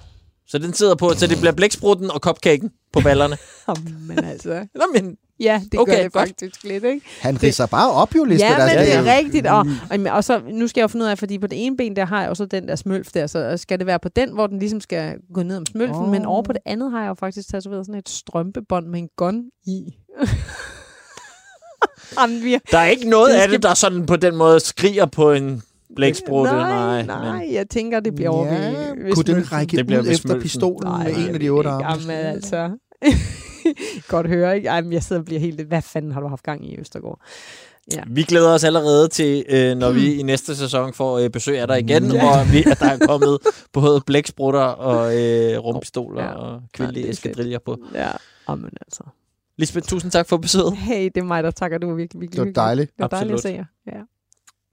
Så den sidder på, så det bliver blæksprutten og cupcaken på ballerne. Men altså, Nå, men ja, det Okay, gør det godt. faktisk lidt, ikke? Han ridser bare op jo, Lisbeth. Ja, men altså, det er rigtigt. Og, og, og så, nu skal jeg jo finde ud af, fordi på det ene ben, der har jeg jo så den der smølf der, så skal det være på den, hvor den ligesom skal gå ned om smølfen, oh. men over på det andet har jeg jo faktisk tatoveret sådan et strømpebånd med en gun i. Jamen, vi der er ikke noget Det af skal- det, der sådan på den måde skriger på en blæksprutte. nej, nej, nej, Men, jeg tænker, det bliver over Ja, ved, ved kunne den række Det bliver ud ved efter smølfen. pistolen Nej, med en af ved de otte arme? Jamen, altså. Godt høre, ikke? Ej, men jeg sidder og bliver helt... Hvad fanden har du haft gang i Østergaard? Ja. vi glæder os allerede til, øh, når vi i næste sæson får øh, besøg af dig igen, Ja. og vi, at der er kommet både blæksprutter og øh, rumpistoler Ja. og Ja, kvindelige fedt. eskadriller på. Ja, Amen, altså. Lisbeth, tusind tak for besøget. Hey, det er mig, der takker. Du var virkelig, virkelig Det var dejligt. Det var dejligt at se Absolut. jer. Ja.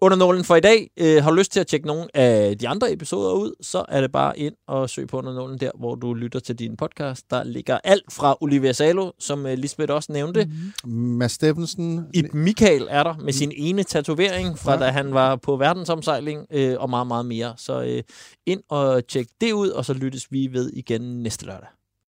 Under nålen for i dag. Øh, har du lyst til at tjekke nogle af de andre episoder ud, så er det bare ind og søg på Under nålen der, hvor du lytter til din podcast. Der ligger alt fra Olivia Salo, som øh, Lisbeth også nævnte. Mm. Mads Steffensen. Ib Michael er der med sin ene tatovering fra Ja. da han var på verdensomsejling øh, og meget, meget mere. Så øh, ind og tjek det ud, og så lyttes vi ved igen næste lørdag.